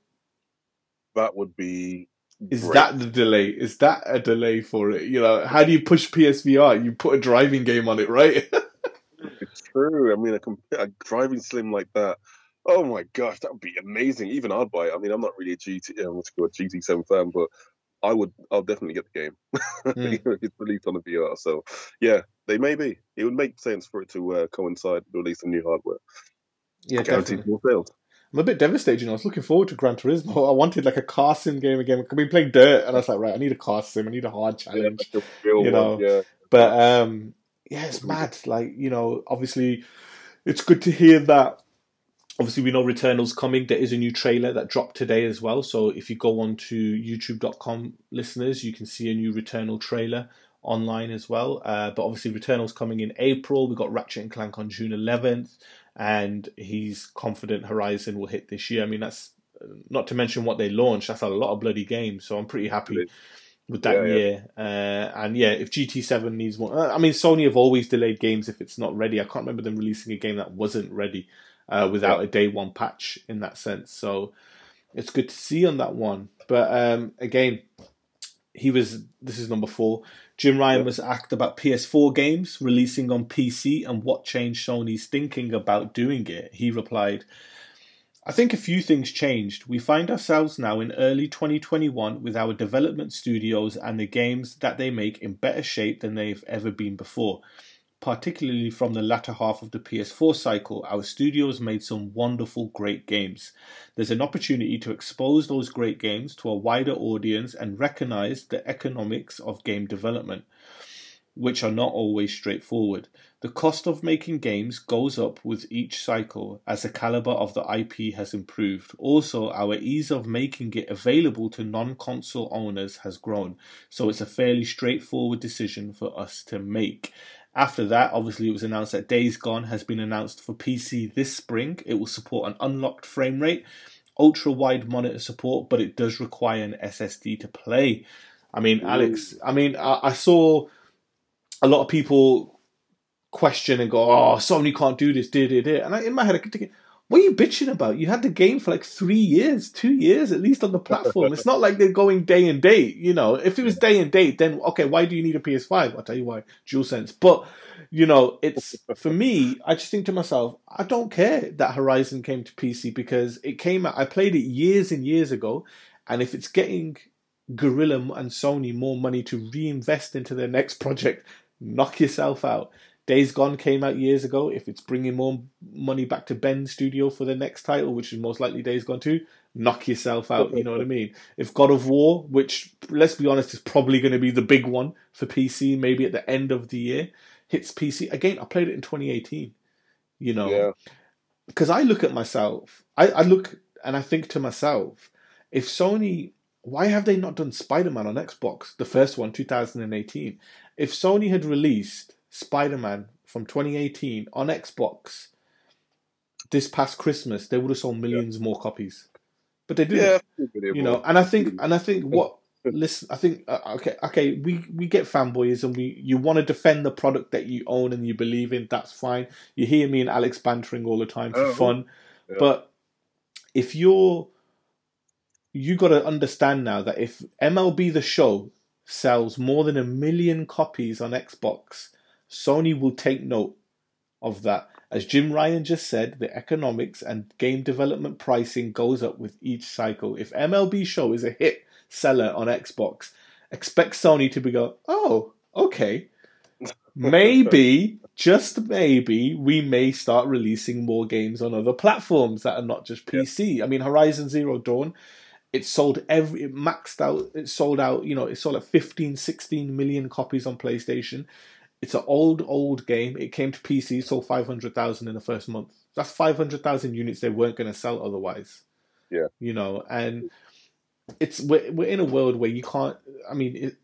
that would be.
Is
great.
that the delay? Is that a delay for it? You know, how do you push PSVR? You put a driving game on it, right?
True. I mean, a, a driving sim like that. Oh my gosh, that would be amazing. Even I'd buy it. I mean, I'm not really a GT, what's it called, GT7 fan, but I would. I'll definitely get the game.
Mm.
It's released on the VR, so yeah, they may be. It would make sense for it to uh, coincide with the release of new hardware.
yeah,
Guaranteed more sales.
I'm a bit devastated. You know, I was looking forward to Gran Turismo. I wanted like a car sim game again. I've been playing Dirt, and I was like, right, I need a car sim. I need a hard
Yeah,
challenge.
a real
you know,
yeah.
But um, yeah, it's mad. Like you know, obviously, it's good to hear that. Obviously, we know Returnal's coming. There is a new trailer that dropped today as well. So if you go on to YouTube.com, listeners, you can see a new Returnal trailer online as well. Uh, but obviously, Returnal's coming in April. We got Ratchet and Clank on June 11th, and he's confident Horizon will hit this year. I mean, that's not to mention what they launched. That's a lot of bloody games. So I'm pretty happy with that
Yeah, yeah.
year. Uh, and yeah, if GT7 needs more, uh, I mean, Sony have always delayed games if it's not ready. I can't remember them releasing a game that wasn't ready uh, without
Yeah.
a day one patch in that sense. So it's good to see on that one. But um, again, he was. This is number four. Jim Ryan
Yeah.
was asked about PS4 games releasing on PC and what changed Sony's thinking about doing it. He replied. I think a few things changed. We find ourselves now in early 2021 with our development studios and the games that they make in better shape than they've ever been before. Particularly from the latter half of the PS4 cycle, our studios made some wonderful, great games. There's an opportunity to expose those great games to a wider audience and recognize the economics of game development, which are not always straightforward. The cost of making games goes up with each cycle as the caliber of the IP has improved. Also, our ease of making it available to non console owners has grown, so it's a fairly straightforward decision for us to make. After that, obviously, it was announced that Days Gone has been announced for PC this spring. It will support an unlocked frame rate, ultra wide monitor support, but it does require an SSD to play. I mean, Alex, I mean, I, I saw a lot of people question and go, "Oh, Sony can't do this, did it, did." And I, in my head, I kept thinking, "What are you bitching about? You had the game for like three years, two years at least on the platform. it's not like they're going day and date. You know, if it was day and date, then okay, why do you need a PS5? I'll tell you why, DualSense. But you know, it's for me. I just think to myself, I don't care that Horizon came to PC because it came out. I played it years and years ago, and if it's getting Guerrilla and Sony more money to reinvest into their next project, knock yourself out. Days Gone came out years ago. If it's bringing more money back to Ben's studio for the next title, which is most likely Days Gone 2, knock yourself out. You know what I mean? If God of War, which let's be honest is probably going to be the big one for PC, maybe at the end of the year, hits PC again. I played it in 2018. You know,
Yeah.
because I look at myself, I, I look and I think to myself, if Sony, why have they not done Spider Man on Xbox, the first one, 2018? If Sony had released Spider Man from 2018 on Xbox this past Christmas, they would have sold millions more copies. But they didn't.
Yeah.
you know and i think and i think what listen i think uh, okay okay we we get fanboys and we you want to defend the product that you own and you believe in that's fine. You hear me and alex bantering all the time for
Oh,
fun.
Yeah.
but if you're you got to understand now that if mlb the show sells more than a million copies on xbox sony will take note of that. As Jim Ryan just said, the economics and game development pricing goes up with each cycle. If MLB Show is a hit seller on Xbox, expect Sony to be go, oh, okay. Maybe, just maybe, we may start releasing more games on other platforms that are not just PC. I mean, Horizon Zero Dawn, it sold every, it maxed out, it sold out, you know, it sold at 15, 16 million copies on PlayStation. It's an old, old game. It came to PC, sold 500,000 in the first month. That's 500,000 units they weren't going to sell otherwise.
Yeah.
You know, and it's, we're, we're in a world where you can't, I mean, it,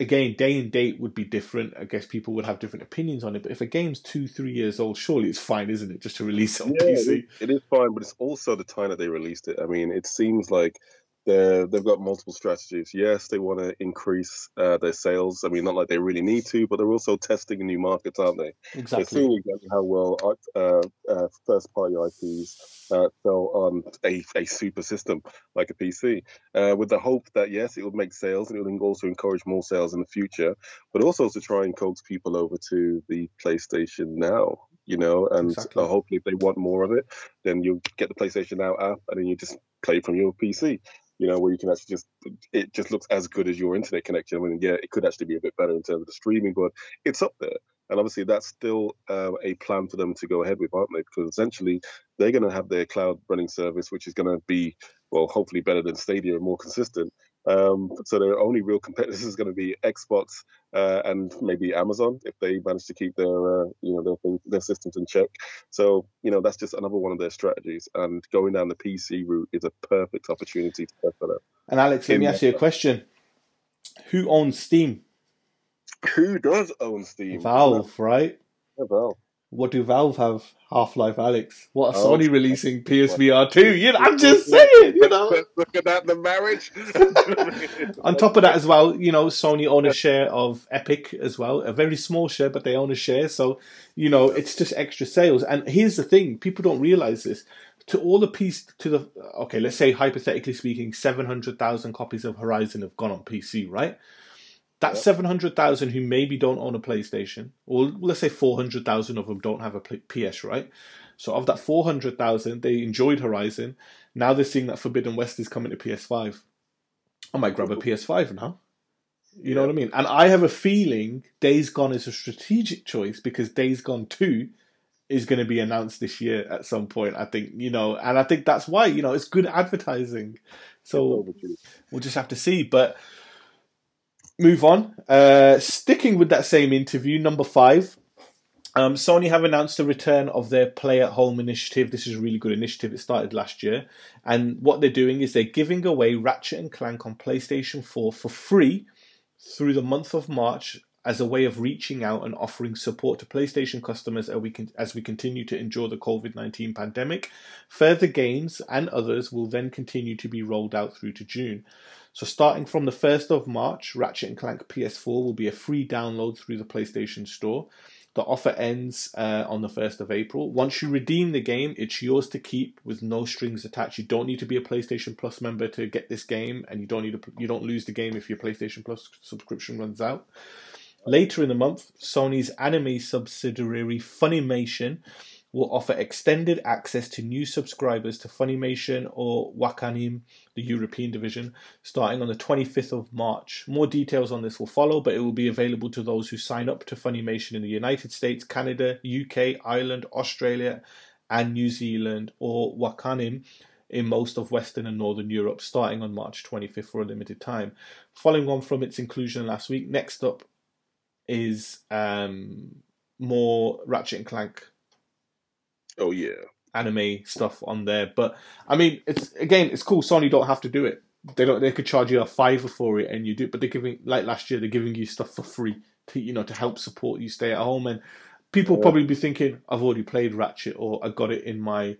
again, day and date would be different. I guess people would have different opinions on it. But if a game's two, three years old, surely it's fine, isn't it? Just to release it on
Yeah,
PC.
is, it is fine, but it's also the time that they released it. I mean, it seems like they're, they've got multiple strategies. Yes, they want to increase uh, their sales. I mean, not like they really need to, but they're also testing new markets, aren't they? They're
Exactly.
seeing exactly how well uh, uh, first-party IPs uh, sell on a, a super system like a PC, uh, with the hope that yes, it will make sales and it will also encourage more sales in the future, but also to try and coax people over to the PlayStation Now. You know, and
Exactly.
uh, hopefully, if they want more of it, then you'll get the PlayStation Now app, and then you just play from your PC. You know, where you can actually just it just looks as good as your internet connection. I mean, yeah, it could actually be a bit better in terms of the streaming, but it's up there. And obviously, that's still uh, a plan for them to go ahead with, aren't they? Because essentially, they're going to have their cloud running service, which is going to be, well, hopefully better than Stadia and more consistent. Um, so their only real competitors is going to be Xbox uh, and maybe Amazon if they manage to keep their, uh, you know, their their systems in check. So you know, that's just another one of their strategies. And going down the PC route is a perfect opportunity to test that out.
And Alex, let me ask you a question. Who owns Steam?
Who does own Steam?
Valve, right?
Yeah, Valve.
What do Valve have? Half Life Alyx. What are
Oh.
Sony releasing PSVR 2? You know, I'm just saying, you know.
Look at that, the marriage.
On top of that, as well, you know, Sony own a share of Epic as well, a very small share, but they own a share. So, you know, it's just extra sales. And here's the thing: people don't realize this. To all the piece, to the okay, let's say hypothetically speaking, seven hundred thousand copies of Horizon have gone on PC, right? That seven hundred thousand who maybe don't own a PlayStation, or let's say four hundred thousand of them don't have a PS, right? So of that four hundred thousand, they enjoyed Horizon. Now they're seeing that Forbidden West is coming to PS5. I might grab a PS5 now. You know what I mean? And I have a feeling Days Gone is a strategic choice because Days Gone 2 is going to be announced this year at some point, I think, you know, and I think that's why, you know, it's good advertising. So we'll just have to see. But move on. Uh, sticking with that same interview, number five. Um, Sony have announced the return of their Play at Home initiative. This is a really good initiative. It started last year, and what they're doing is they're giving away Ratchet and Clank on PlayStation 4 for free through the month of March as a way of reaching out and offering support to PlayStation customers as we, can, as we continue to endure the COVID 19 pandemic. Further games and others will then continue to be rolled out through to June. So, starting from the 1st of March, Ratchet and Clank PS4 will be a free download through the PlayStation Store. The offer ends uh, on the 1st of April. Once you redeem the game, it's yours to keep with no strings attached. You don't need to be a PlayStation Plus member to get this game, and you don't need to, you don't lose the game if your PlayStation Plus subscription runs out. Later in the month, Sony's anime subsidiary Funimation will offer extended access to new subscribers to Funimation or Wakanim, the European division, starting on the 25th of March. More details on this will follow, but it will be available to those who sign up to Funimation in the United States, Canada, UK, Ireland, Australia, and New Zealand, or Wakanim in most of Western and Northern Europe, starting on March 25th for a limited time. Following on from its inclusion last week, next up is um, more Ratchet and Clank
oh yeah.
anime stuff on there. But I mean, it's again, it's cool. Sony don't have to do it. They don't. They could charge you a fiver for it, and you do. But they're giving like last year, they're giving you stuff for free to you know to help support you stay at home. And people
Yeah.
probably be thinking, I've already played Ratchet, or I got it in my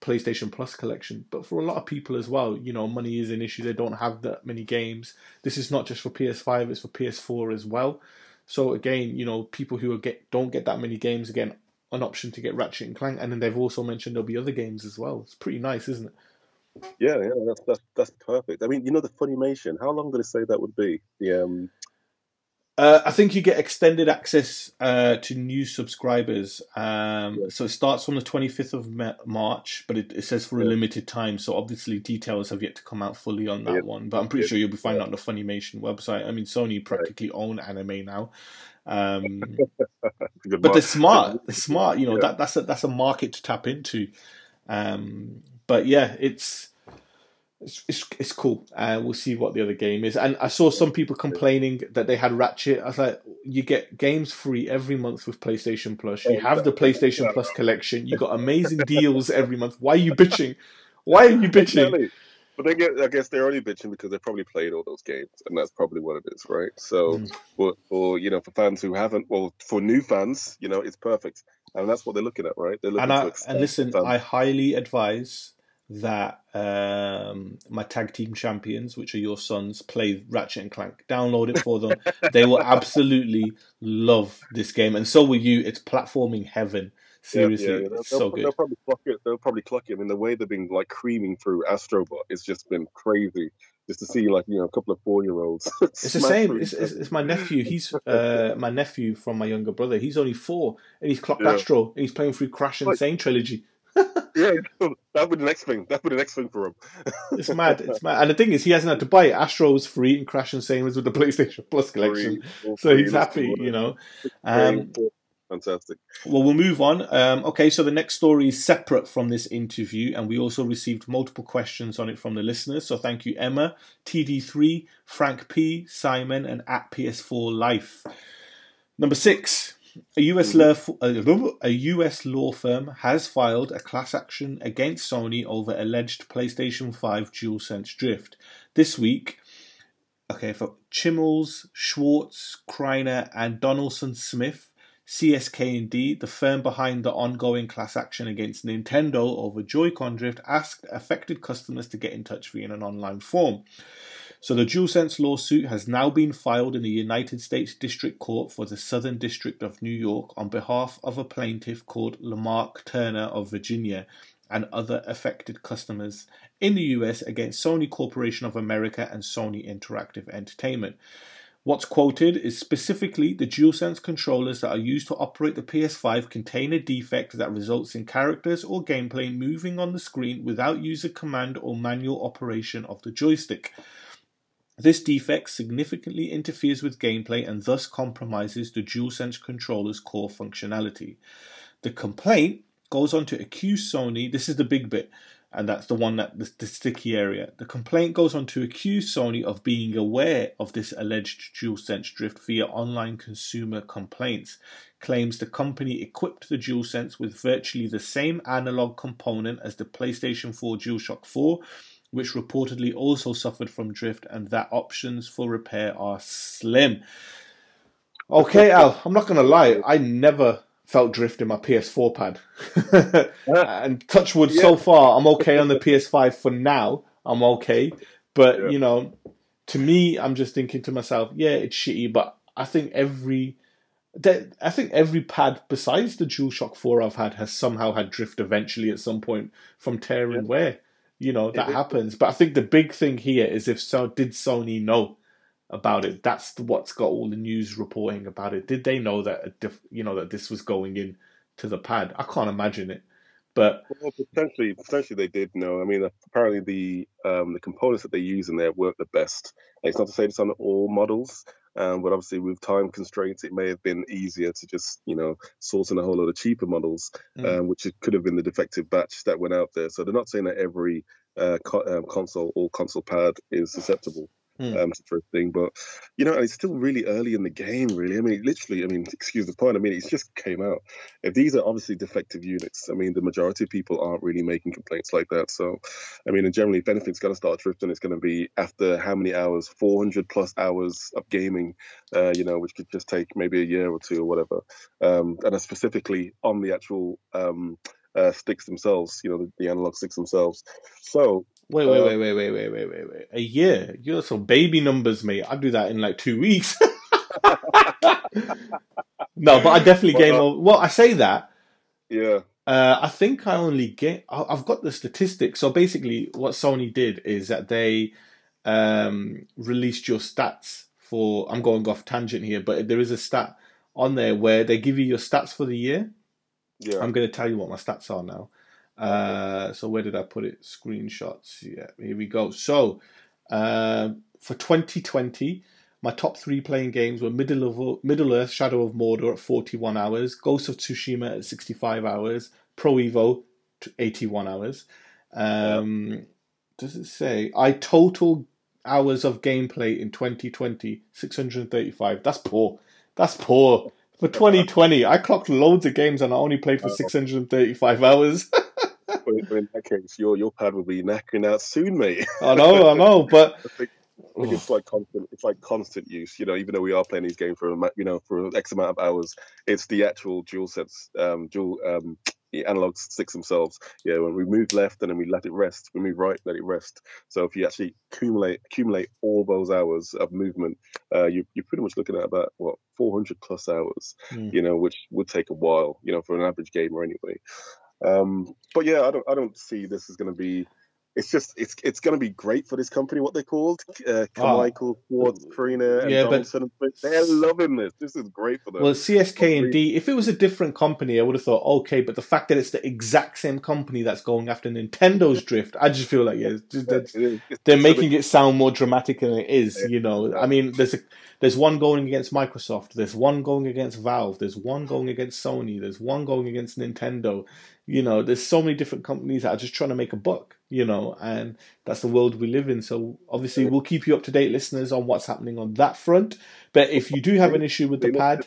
PlayStation Plus collection. But for a lot of people as well, you know, money is an issue. They don't have that many games. This is not just for PS5; it's for PS4 as well. So again, you know, people who are get don't get that many games again an option to get Ratchet and Clank, and then they've also mentioned there'll be other games as well. It's pretty nice, isn't it?
Yeah, yeah, that's that's that's perfect. I mean, you know the Funimation. How long did it say that would be? The um,
Uh, I think you get extended access uh, to new subscribers. Um, so it starts from the 25th of Ma- March, but it, it says for a
Yeah.
limited time. So obviously details have yet to come out fully on that
Yeah.
one. But I'm pretty
Yeah.
sure you'll be finding out on the Funimation website. I mean, Sony practically own anime now. Um, but they're smart. They're smart. You know
Yeah.
that that's a that's a market to tap into. Um, but yeah, it's it's it's, it's cool. Uh, we'll see what the other game is. And I saw some people complaining that they had Ratchet. I was like, you get games free every month with PlayStation Plus. You have the PlayStation Plus collection. You got amazing deals every month. Why are you bitching? Why are you bitching?
But they get, I guess they're only bitching because they probably played all those games, and that's probably what it is, right? So,
Mm.
for, for you know, for fans who haven't, well, for new fans, you know, it's perfect, and that's what they're looking at, right? They're looking
and I, and listen,
fans.
I highly advise that um, my tag team champions, which are your sons, play Ratchet and Clank. Download it for them. they will absolutely love this game, and so will you. It's platforming heaven. Seriously,
yeah, yeah. They'll, they'll,
so
they'll
good.
probably clock it. They'll probably clock it. I mean, the way they've been like creaming through Astrobot, it's just been crazy. Just to see like you know a couple of four year olds.
It's the same. It's, it's, it's my nephew. He's uh, my nephew from my younger brother. He's only four, and he's clocked
Yeah.
Astro, and he's playing through Crash and
Like-
Sane trilogy.
yeah, that would be the next thing. That would be the next thing for him.
It's mad. It's mad. And the thing is, he hasn't had to buy it. Astro was free, and Crash N. Sane was with the PlayStation Plus collection.
Free,
So
free,
he's happy, you know. Um,
Fantastic.
Well, we'll move on. Um, okay, so the next story is separate from this interview, and we also received multiple questions on it from the listeners. So thank you, Emma, TD3, Frank P, Simon, and at PS4 Life. Number six. A US, law, a US law firm has filed a class action against Sony over alleged PlayStation 5 DualSense drift. This week, okay, for Chimicles, Schwartz, Kriner, and Donaldson Smith CSK&D, the firm behind the ongoing class action against Nintendo over Joy-Con drift, asked affected customers to get in touch via an online form. So the DualSense lawsuit has now been filed in the United States District Court for the Southern District of New York on behalf of a plaintiff called Lamarck Turner of Virginia and other affected customers in the US against Sony Corporation of America and Sony Interactive Entertainment. What's quoted is specifically the DualSense controllers that are used to operate the PS5 contain a defect that results in characters or gameplay moving on the screen without user command or manual operation of the joystick. This defect significantly interferes with gameplay and thus compromises the DualSense controller's core functionality. The complaint goes on to accuse Sony, this is the big bit, and that's the one that the, the, sticky area. The complaint goes on to accuse Sony of being aware of this alleged DualSense drift via online consumer complaints. Claims the company equipped the DualSense with virtually the same analog component as the PlayStation 4 DualShock 4 which reportedly also suffered from drift, and that options for repair are slim. Okay, Al, I'm not gonna lie, I never felt drift in my PS4 pad. and touchwood, yeah. so far, I'm okay on the PS5 for now. I'm okay, but yeah. you know, to me, I'm just thinking to myself, yeah, it's shitty, but I think every I think every pad besides the DualShock 4 I've had has somehow had drift eventually at some point from tearing yeah. wear you know that happens. But I think the big thing here is if so, did Sony know about it? That's what's got all the news reporting about it. Did they know that diff, you know that this was going in to the pad? I can't imagine it. But
well, potentially, potentially they did know. I mean, apparently the um, the components that they use in there work the best. It's not to say it's on all models, um, but obviously, with time constraints, it may have been easier to just, you know, source in a whole lot of cheaper models, mm. um, which could have been the defective batch that went out there. So they're not saying that every uh, co- um, console or console pad is susceptible mm. um, a thing. But you know, it's still really early in the game. Really, I mean, literally, I mean, excuse the pun. I mean, it just came out. If these are obviously defective units, I mean, the majority of people aren't really making complaints like that. So, I mean, and generally, if anything's going to start drifting, it's going to be after how many hours? 400 plus hours of gaming. Uh, you know, which could just take maybe a year or two or whatever. Um, and specifically on the actual. Um, uh, sticks themselves, you know, the, the analog sticks themselves. So
Wait, wait, uh, wait, wait, wait, wait, wait, wait, wait. A year? You're so baby numbers, mate. I do that in like two weeks. no, but I definitely gain more. Well, I say that.
Yeah.
Uh, I think I only get. I've got the statistics. So basically, what Sony did is that they um, released your stats for. I'm going off tangent here, but there is a stat on there where they give you your stats for the year.
Yeah.
I'm going to tell you what my stats are now. Uh, so where did I put it? Screenshots. Yeah, here we go. So uh, for 2020, my top three playing games were Middle, of, Middle Earth: Shadow of Mordor at 41 hours, Ghost of Tsushima at 65 hours, Pro Evo to 81 hours. Um, does it say I total hours of gameplay in 2020 635? That's poor. That's poor. For 2020, I clocked loads of games and I only played for 635 hours.
in that case, your your pad will be knacking out soon, mate.
I know, I know, but
I think, I think it's like constant. It's like constant use. You know, even though we are playing these games for you know for X amount of hours, it's the actual DualSense, um, dual um, the analog sticks themselves. Yeah, when we move left and then we let it rest, we move right, let it rest. So if you actually accumulate accumulate all those hours of movement, uh, you, you're pretty much looking at about what 400 plus hours. Mm. You know, which would take a while. You know, for an average gamer anyway. Um, but yeah, I don't I don't see this is going to be. It's just it's it's going to be great for this company. What they called uh, Carmichael, oh. Schwartz, Farina, and yeah, Donaldson. But they're loving this. This is great for them.
Well, CSK and D. If it was a different company, I would have thought okay. But the fact that it's the exact same company that's going after Nintendo's drift, I just feel like yeah, just, yeah they're making it sound more dramatic than it is. You know, I mean, there's a there's one going against Microsoft. There's one going against Valve. There's one going against Sony. There's one going against Nintendo you know there's so many different companies that are just trying to make a buck you know and that's the world we live in so obviously we'll keep you up to date listeners on what's happening on that front but if you do have an issue with the pad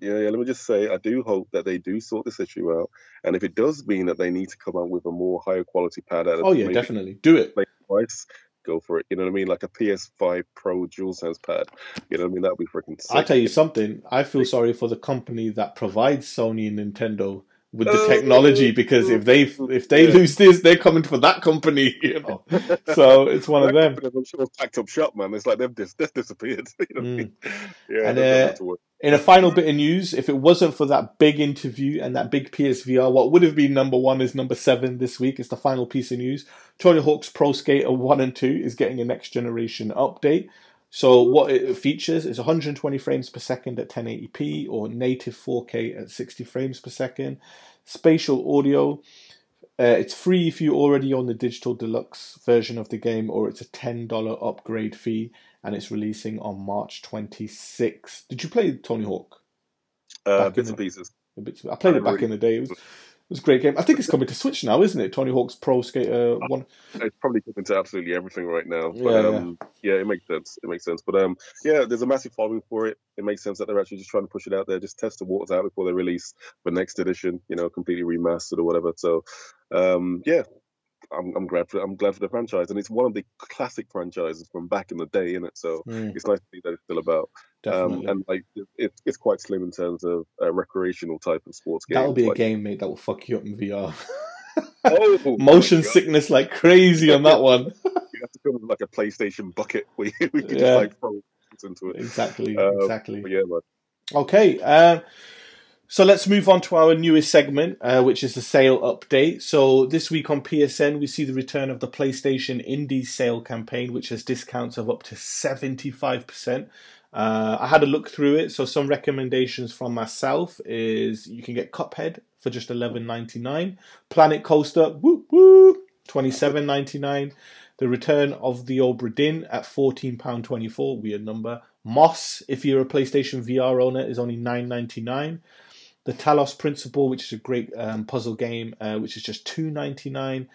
yeah, yeah, let me just say, I do hope that they do sort this issue out. And if it does mean that they need to come out with a more higher quality pad,
oh yeah, definitely do it.
Price, go for it. You know what I mean? Like a PS5 Pro DualSense pad. You know what I mean? That'd be freaking sick.
I tell you something. I feel sorry for the company that provides Sony and Nintendo with the
Oh,
technology because if they if they
yeah.
lose this, they're coming for that company. You know, so it's one of them.
I'm sure it's packed up shop, man. It's like they've dis- they've disappeared. you know what I mean? Yeah,
And, uh,
got to work.
In a final bit of news, if it wasn't for that big interview and that big PSVR, what would have been number one is number seven this week. It's the final piece of news. Tony Hawk's Pro Skater 1 and 2 is getting a next generation update. So, what it features is 120 frames per second at 1080p or native 4K at 60 frames per second. Spatial audio. Uh, it's free if you're already on the digital deluxe version of the game, or it's a $10 upgrade fee and it's releasing on March 26th. Did you play Tony Hawk?
Uh, bits and pieces.
I played it back in the day. It was, was a great game. I think it's coming to Switch now, isn't it? Tony Hawk's Pro Skater One.
It's probably coming to absolutely everything right now. But
Yeah,
um, yeah. it makes sense. It makes sense. But um, yeah, there's a massive following for it. It makes sense that they're actually just trying to push it out there, just test the waters out before they release the next edition. You know, completely remastered or whatever. So, um, yeah. I'm, I'm glad for I'm glad for the franchise, and it's one of the classic franchises from back in the day, isn't it? So
Mm,
it's nice to see that it's still about.
Definitely.
Um, and like it, it's it's quite slim in terms of uh, recreational type of sports games.
That'll be a game, mate. That will fuck you up in VR.
Oh,
Motion sickness like crazy on that one.
You have to come with like a PlayStation bucket where you, we can
Yeah.
just like throw into it.
exactly,
Um,
exactly.
Yeah, man.
Okay, uh, so let's move on to our newest segment, uh, which is the sale update. So this week on PSN, we see the return of the PlayStation Indie Sale campaign, which has discounts of up to seventy-five percent. Uh, I had a look through it. So some recommendations from myself is you can get Cuphead for just eleven ninety-nine, Planet Coaster, whoop whoop, twenty-seven ninety-nine. The return of the Obra Dinn at fourteen pound twenty-four, weird number. Moss, if you're a PlayStation VR owner, is only nine ninety nine. The Talos Principle, which is a great um, puzzle game, uh, which is just two ninety nine.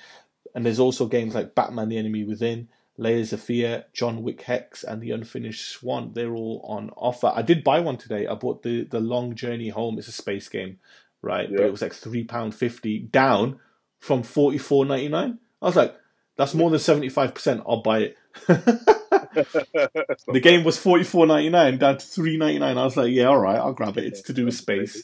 And there's also games like Batman: The Enemy Within, Layers of Fear, John Wick Hex, and The Unfinished Swan. They're all on offer. I did buy one today. I bought the the Long Journey Home. It's a space game, right? But it was like three pound fifty down from forty four ninety nine. I was like, that's more than seventy five percent. I'll buy it. The game was forty four ninety nine down to three ninety nine. I was like, yeah, all right, I'll grab it. It's to do with space.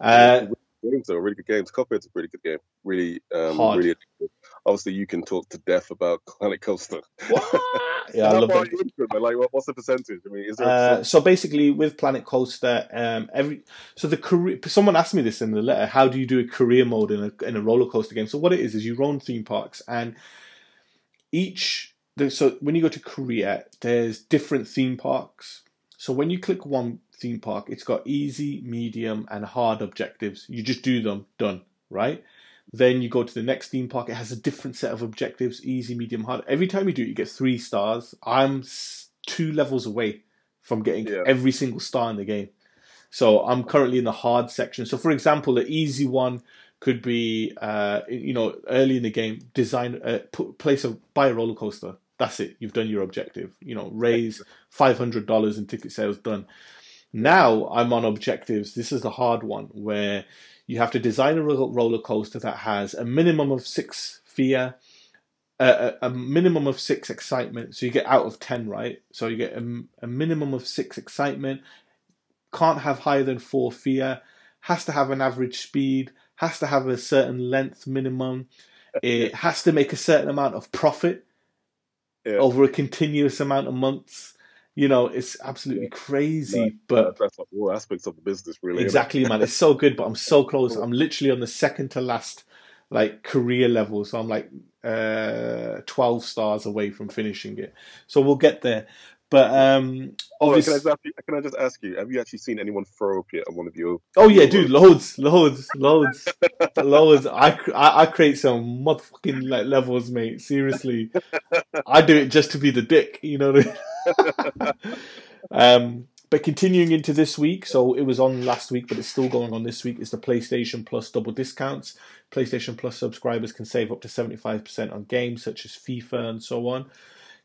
Uh,
games though, really good games. Cuphead's a really good game. Really, um,
Hard.
really. addictive. Obviously, you can talk to death about Planet Coaster. What?
yeah, I love
are
it.
you into it, man? Like, what, what's the percentage? I mean, is there?
Uh, so basically, with Planet Coaster, um, every so the career. Someone asked me this in the letter. How do you do a career mode in a in a roller coaster game? So what it is is you run theme parks, and each so when you go to Korea, there's different theme parks. So when you click one theme park, it's got easy, medium, and hard objectives. You just do them, done, right? Then you go to the next theme park. It has a different set of objectives: easy, medium, hard. Every time you do it, you get three stars. I'm two levels away from getting
Yeah.
every single star in the game. So I'm currently in the hard section. So for example, the easy one could be, uh, you know, early in the game, design, uh, put, place a buy a roller coaster. That's it. You've done your objective. You know, raise five hundred dollars in ticket sales. Done. Now I'm on objectives. This is the hard one where you have to design a roller coaster that has a minimum of six fear, a, a, a minimum of six excitement. So you get out of ten, right? So you get a, a minimum of six excitement. Can't have higher than four fear. Has to have an average speed. Has to have a certain length minimum. It has to make a certain amount of profit
yeah.
over a continuous amount of months. You know, it's absolutely crazy,
Right.
but
that's like all aspects of the business, really.
Exactly, man. It's so good, but I'm so close. I'm literally on the second to last like career level, so I'm like uh, twelve stars away from finishing it. So we'll get there. But um,
Oh, can, I
obviously,
just ask you, can I just ask you? Have you actually seen anyone throw up yet on one of your?
oh yeah, dude, loads, loads, loads, loads. I, I I create some motherfucking like levels, mate. Seriously, I do it just to be the dick, you know. What I mean? Um, but continuing into this week, so it was on last week, but it's still going on this week. Is the PlayStation Plus double discounts? PlayStation Plus subscribers can save up to seventy five percent on games such as FIFA and so on.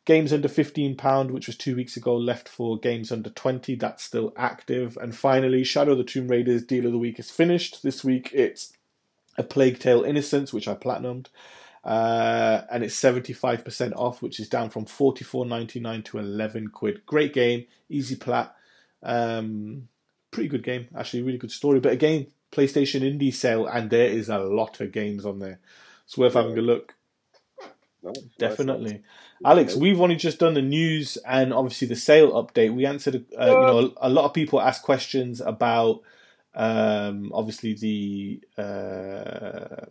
Games under fifteen pound, which was two weeks ago, left for games under twenty. That's still active. And finally, Shadow the Tomb Raiders Deal of the Week is finished. This week it's A Plague Tale Innocence, which I platinumed, uh, and it's seventy five percent off, which is down from forty four ninety nine to eleven quid. Great game, easy plat, um, pretty good game. Actually, really good story. But again, PlayStation Indie sale, and there is a lot of games on there. It's worth having a look.
Nice,
Definitely. Alex. We've only just done the news and obviously the sale update. We answered, uh, you know, a lot of people asked questions about, um, obviously the uh,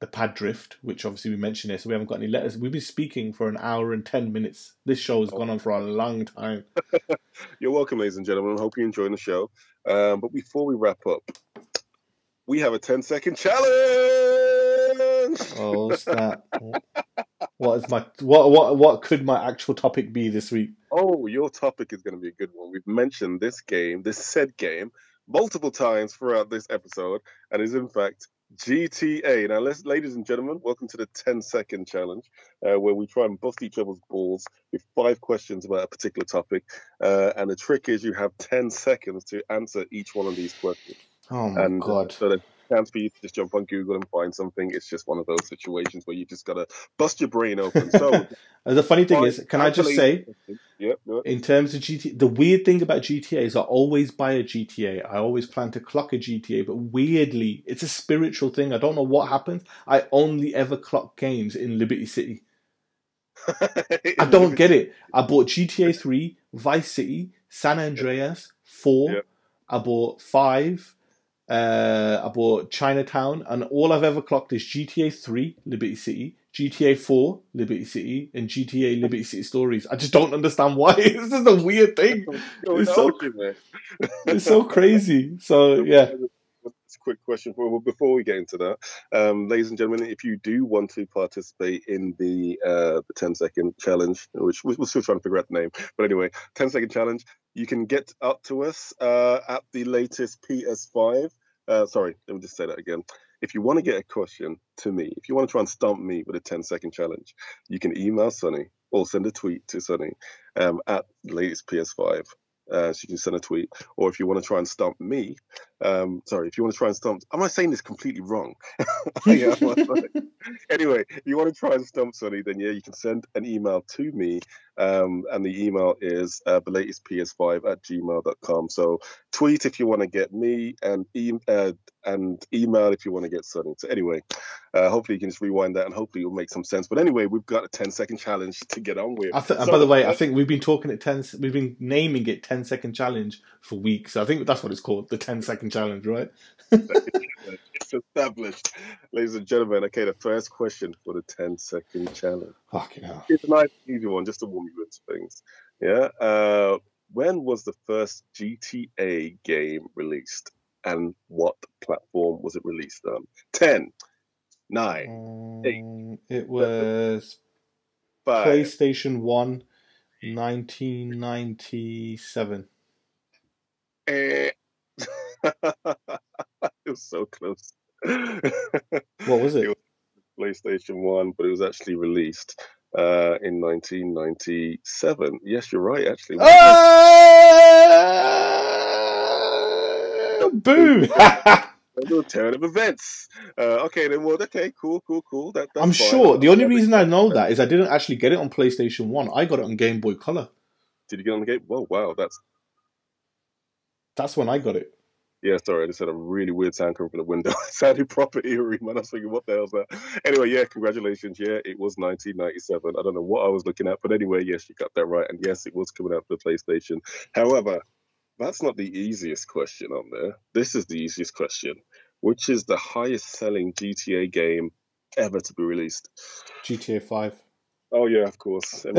the pad drift, which obviously we mentioned here. So we haven't got any letters. We've been speaking for an hour and ten minutes. This show has gone on for a long time.
You're welcome, ladies and gentlemen. Hope you're enjoying the show. Um, but before we wrap up, we have a 10 second challenge.
Oh, what's what is my what what what could my actual topic be this week?
Oh, your topic is going to be a good one. We've mentioned this game, this said game, multiple times throughout this episode, and is in fact GTA. Now, let's, ladies and gentlemen, welcome to the 10 second challenge, uh, where we try and bust each other's balls with five questions about a particular topic. Uh, and the trick is you have 10 seconds to answer each one of these questions.
Oh my
and
god!
so there's a chance for you to just jump on Google and find something. It's just one of those situations where you just gotta bust your brain open. So
the funny thing is, can I just say,
yep.
in terms of GTA, the weird thing about GTA is I always buy a GTA. I always plan to clock a GTA, but weirdly, it's a spiritual thing. I don't know what happens. I only ever clock games in Liberty City. I don't get it. I bought GTA 3, Vice City, San Andreas, 4.
Yep.
I bought 5. Uh, I bought Chinatown, and all I've ever clocked is GTA 3, Liberty City, GTA 4, Liberty City, and GTA Liberty City Stories. I just don't understand why. This is a weird thing. It's so-
out, you, man.
It's so crazy. So, yeah.
Quick question for before we get into that, um, ladies and gentlemen. If you do want to participate in the uh, the 10 second challenge, which we- we're still trying to figure out the name, but anyway, 10 second challenge, you can get up to us uh, at the latest PS5. Uh, sorry, let me just say that again. If you want to get a question to me, if you want to try and stump me with a 10 second challenge, you can email Sunny or send a tweet to Sunny um, at latest PS5. Uh, so you can send a tweet, or if you want to try and stump me, um, sorry, if you want to try and stump, am I saying this completely wrong? yeah, am I right? anyway, if you want to try and stump Sonny, then yeah, you can send an email to me, um, and the email is uh, thelatestps5 at gmail.com. So tweet if you want to get me, and e- uh, and email if you want to get Sonny. So anyway, uh, hopefully you can just rewind that, and hopefully it'll make some sense. But anyway, we've got a 10 second challenge to get on with.
I th-
So,
by the way, I think we've been talking at 10, we've been naming it 10 second challenge for weeks. I think that's what it's called, the 10 second challenge, right?
it's established. Ladies and gentlemen, okay, the first question for the 10 second challenge.
Fucking hell.
It's a nice, easy one, just to warm you into things. Yeah. Uh, when was the first GTA game released and what platform was it released on? 10, 9, Eight.
Um, it was
5.
PlayStation 1, 1997.
Eh. it was so close.
What was it?
was PlayStation 1, but it was actually released uh, in 1997. Yes, you're right, actually.
Ah! Boom!
Turn of events. Uh, okay, then, well, okay, cool, cool, cool. That,
I'm
fine.
sure. The only reason I know that is I didn't actually get it on PlayStation 1. I got it on Game Boy Color.
Did you get on the game? Whoa, wow, that's.
That's when I got it.
Yeah, sorry, I just had a really weird sound coming from the window. it sounded proper eerie, man. I was thinking, what the hell's that? Anyway, yeah, congratulations. Yeah, it was 1997. I don't know what I was looking at, but anyway, yes, you got that right. And yes, it was coming out for the PlayStation. However, that's not the easiest question on there. This is the easiest question. Which is the highest selling GTA game ever to be released?
GTA 5.
Oh, yeah, of course.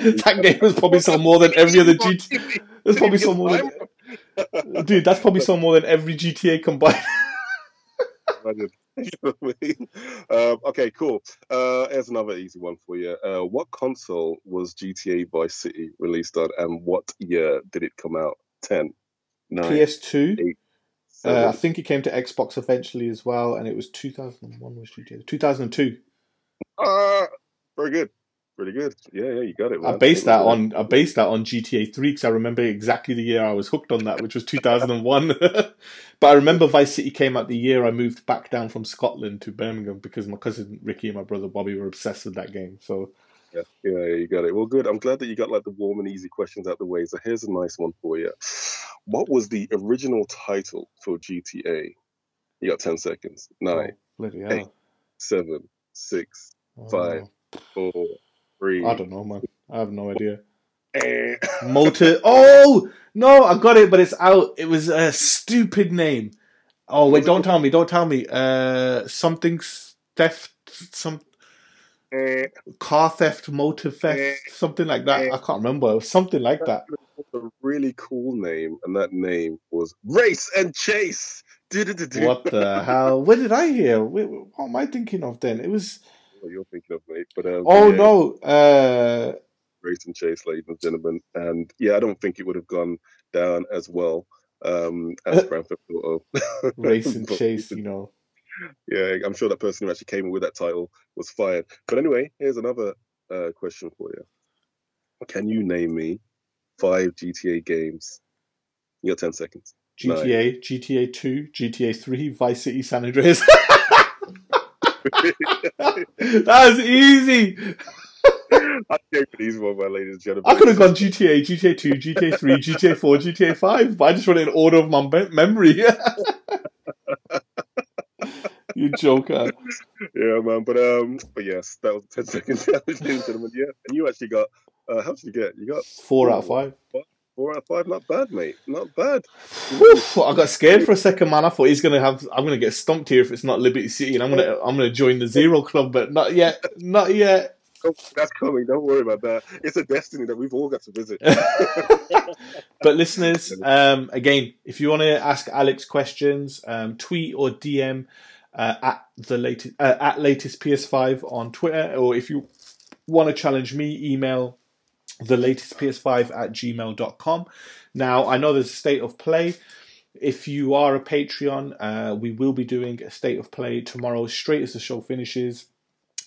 That game has probably sold more than every other GTA. There's probably some more than. Dude, that's probably some more than every GTA combined.
Imagine. You know I mean? Um, okay, cool. Uh, here's another easy one for you. Uh, what console was GTA Vice City released on, and what year did it come out? 10, 9,
PS2.
Eight,
Uh, I think it came to Xbox eventually as well, and it was 2001 was GTA. 2002.
Ah, very good. Pretty good. Yeah, yeah, you got it.
I
Man.
based that on I based that on GTA Three because I remember exactly the year I was hooked on that, which was 2001. but I remember Vice City came out the year I moved back down from Scotland to Birmingham because my cousin Ricky and my brother Bobby were obsessed with that game. So
Yeah, yeah, you got it. Well, good. I'm glad that you got like the warm and easy questions out the way. So here's a nice one for you. What was the original title for GTA? You got 10 seconds. Nine,
oh,
Hey.
hell.
seven, six,
Oh,
five. four, three.
I don't know, man. I have no idea.
eh.
Motor. Oh no, I got it, but it's out. It was a stupid name. Oh wait, don't tell me. Don't tell me. Uh, something theft. Some
Eh.
car theft, motor theft, something like that. I can't remember. It was something like that.
a really cool name, and that name was Race and Chase.
What the hell? Where did I hear? What am I thinking of then? It was.
What you're thinking of, mate? But um,
Oh
yeah,
no. Uh,
Race and Chase, ladies and gentlemen. And yeah, I don't think it would have gone down as well um, as Grand Theft Auto.
race and
But-
chase. You know.
Yeah, I'm sure that person who actually came with that title was fired. But anyway, here's another uh, question for you. Can you name me five GTA games? You got 10 seconds.
GTA, GTA Two, GTA Three, Vice City, San Andreas. that was easy.
I gave for these one, my ladies and gentlemen.
I could have gone GTA, GTA 2, GTA 3, GTA 4, GTA 5, but I just went in order of my me- memory. you joker.
Yeah, man. But um, but yes, that was 10 seconds, ladies and gentlemen. Yeah, and you actually got uh, how did you get? You got
Four out of five.
Four out of five. Not bad, mate. Not bad.
Oof, I got scared for a second, man. I thought he's gonna have. I'm gonna get stumped here if it's not Liberty City, and I'm gonna. I'm gonna join the Zero Club, but not yet. Not yet.
Oh, that's coming. Don't worry about that. It's a destiny that we've all got to visit.
but listeners, um, again, if you want to ask Alex questions, um, tweet or DM uh, at the latest uh, at latest PS5 on Twitter, or if you want to challenge me, email the latest PS5 at gmail.com. Now, I know there's a state of play. If you are a Patreon, uh, we will be doing a state of play tomorrow, straight as the show finishes,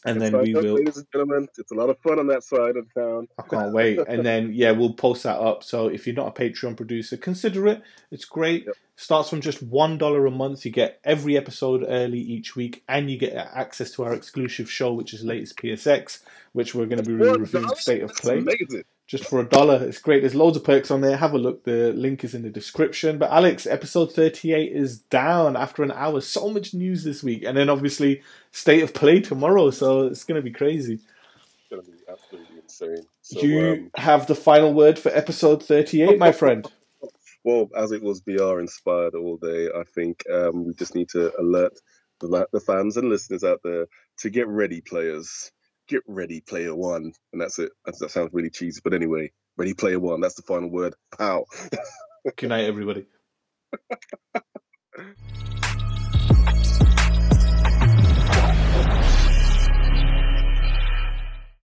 and then we
up,
will.
ladies and gentlemen. It's a lot of fun on that side of town.
I can't wait. And then yeah, we'll post that up. So if you're not a Patreon producer, consider it. It's great.
Yep.
Starts from just one dollar a month. You get every episode early each week, and you get access to our exclusive show, which is latest PSX, which we're going to be reviewing state of play just for a dollar. It's great. There's loads of perks on there. Have a look. The link is in the description. But Alex, episode 38 is down after an hour. So much news this week, and then obviously state of play tomorrow. So it's going to be crazy.
It's going to be absolutely insane. So,
you
um,
have the final word for episode 38, my friend.
Well, as it was BR inspired all day, I think um, we just need to alert the, the fans and listeners out there to get ready, players. Get ready, player one. And that's it. That, that sounds really cheesy. But anyway, ready, player one. That's the final word. Pow.
Good night, everybody.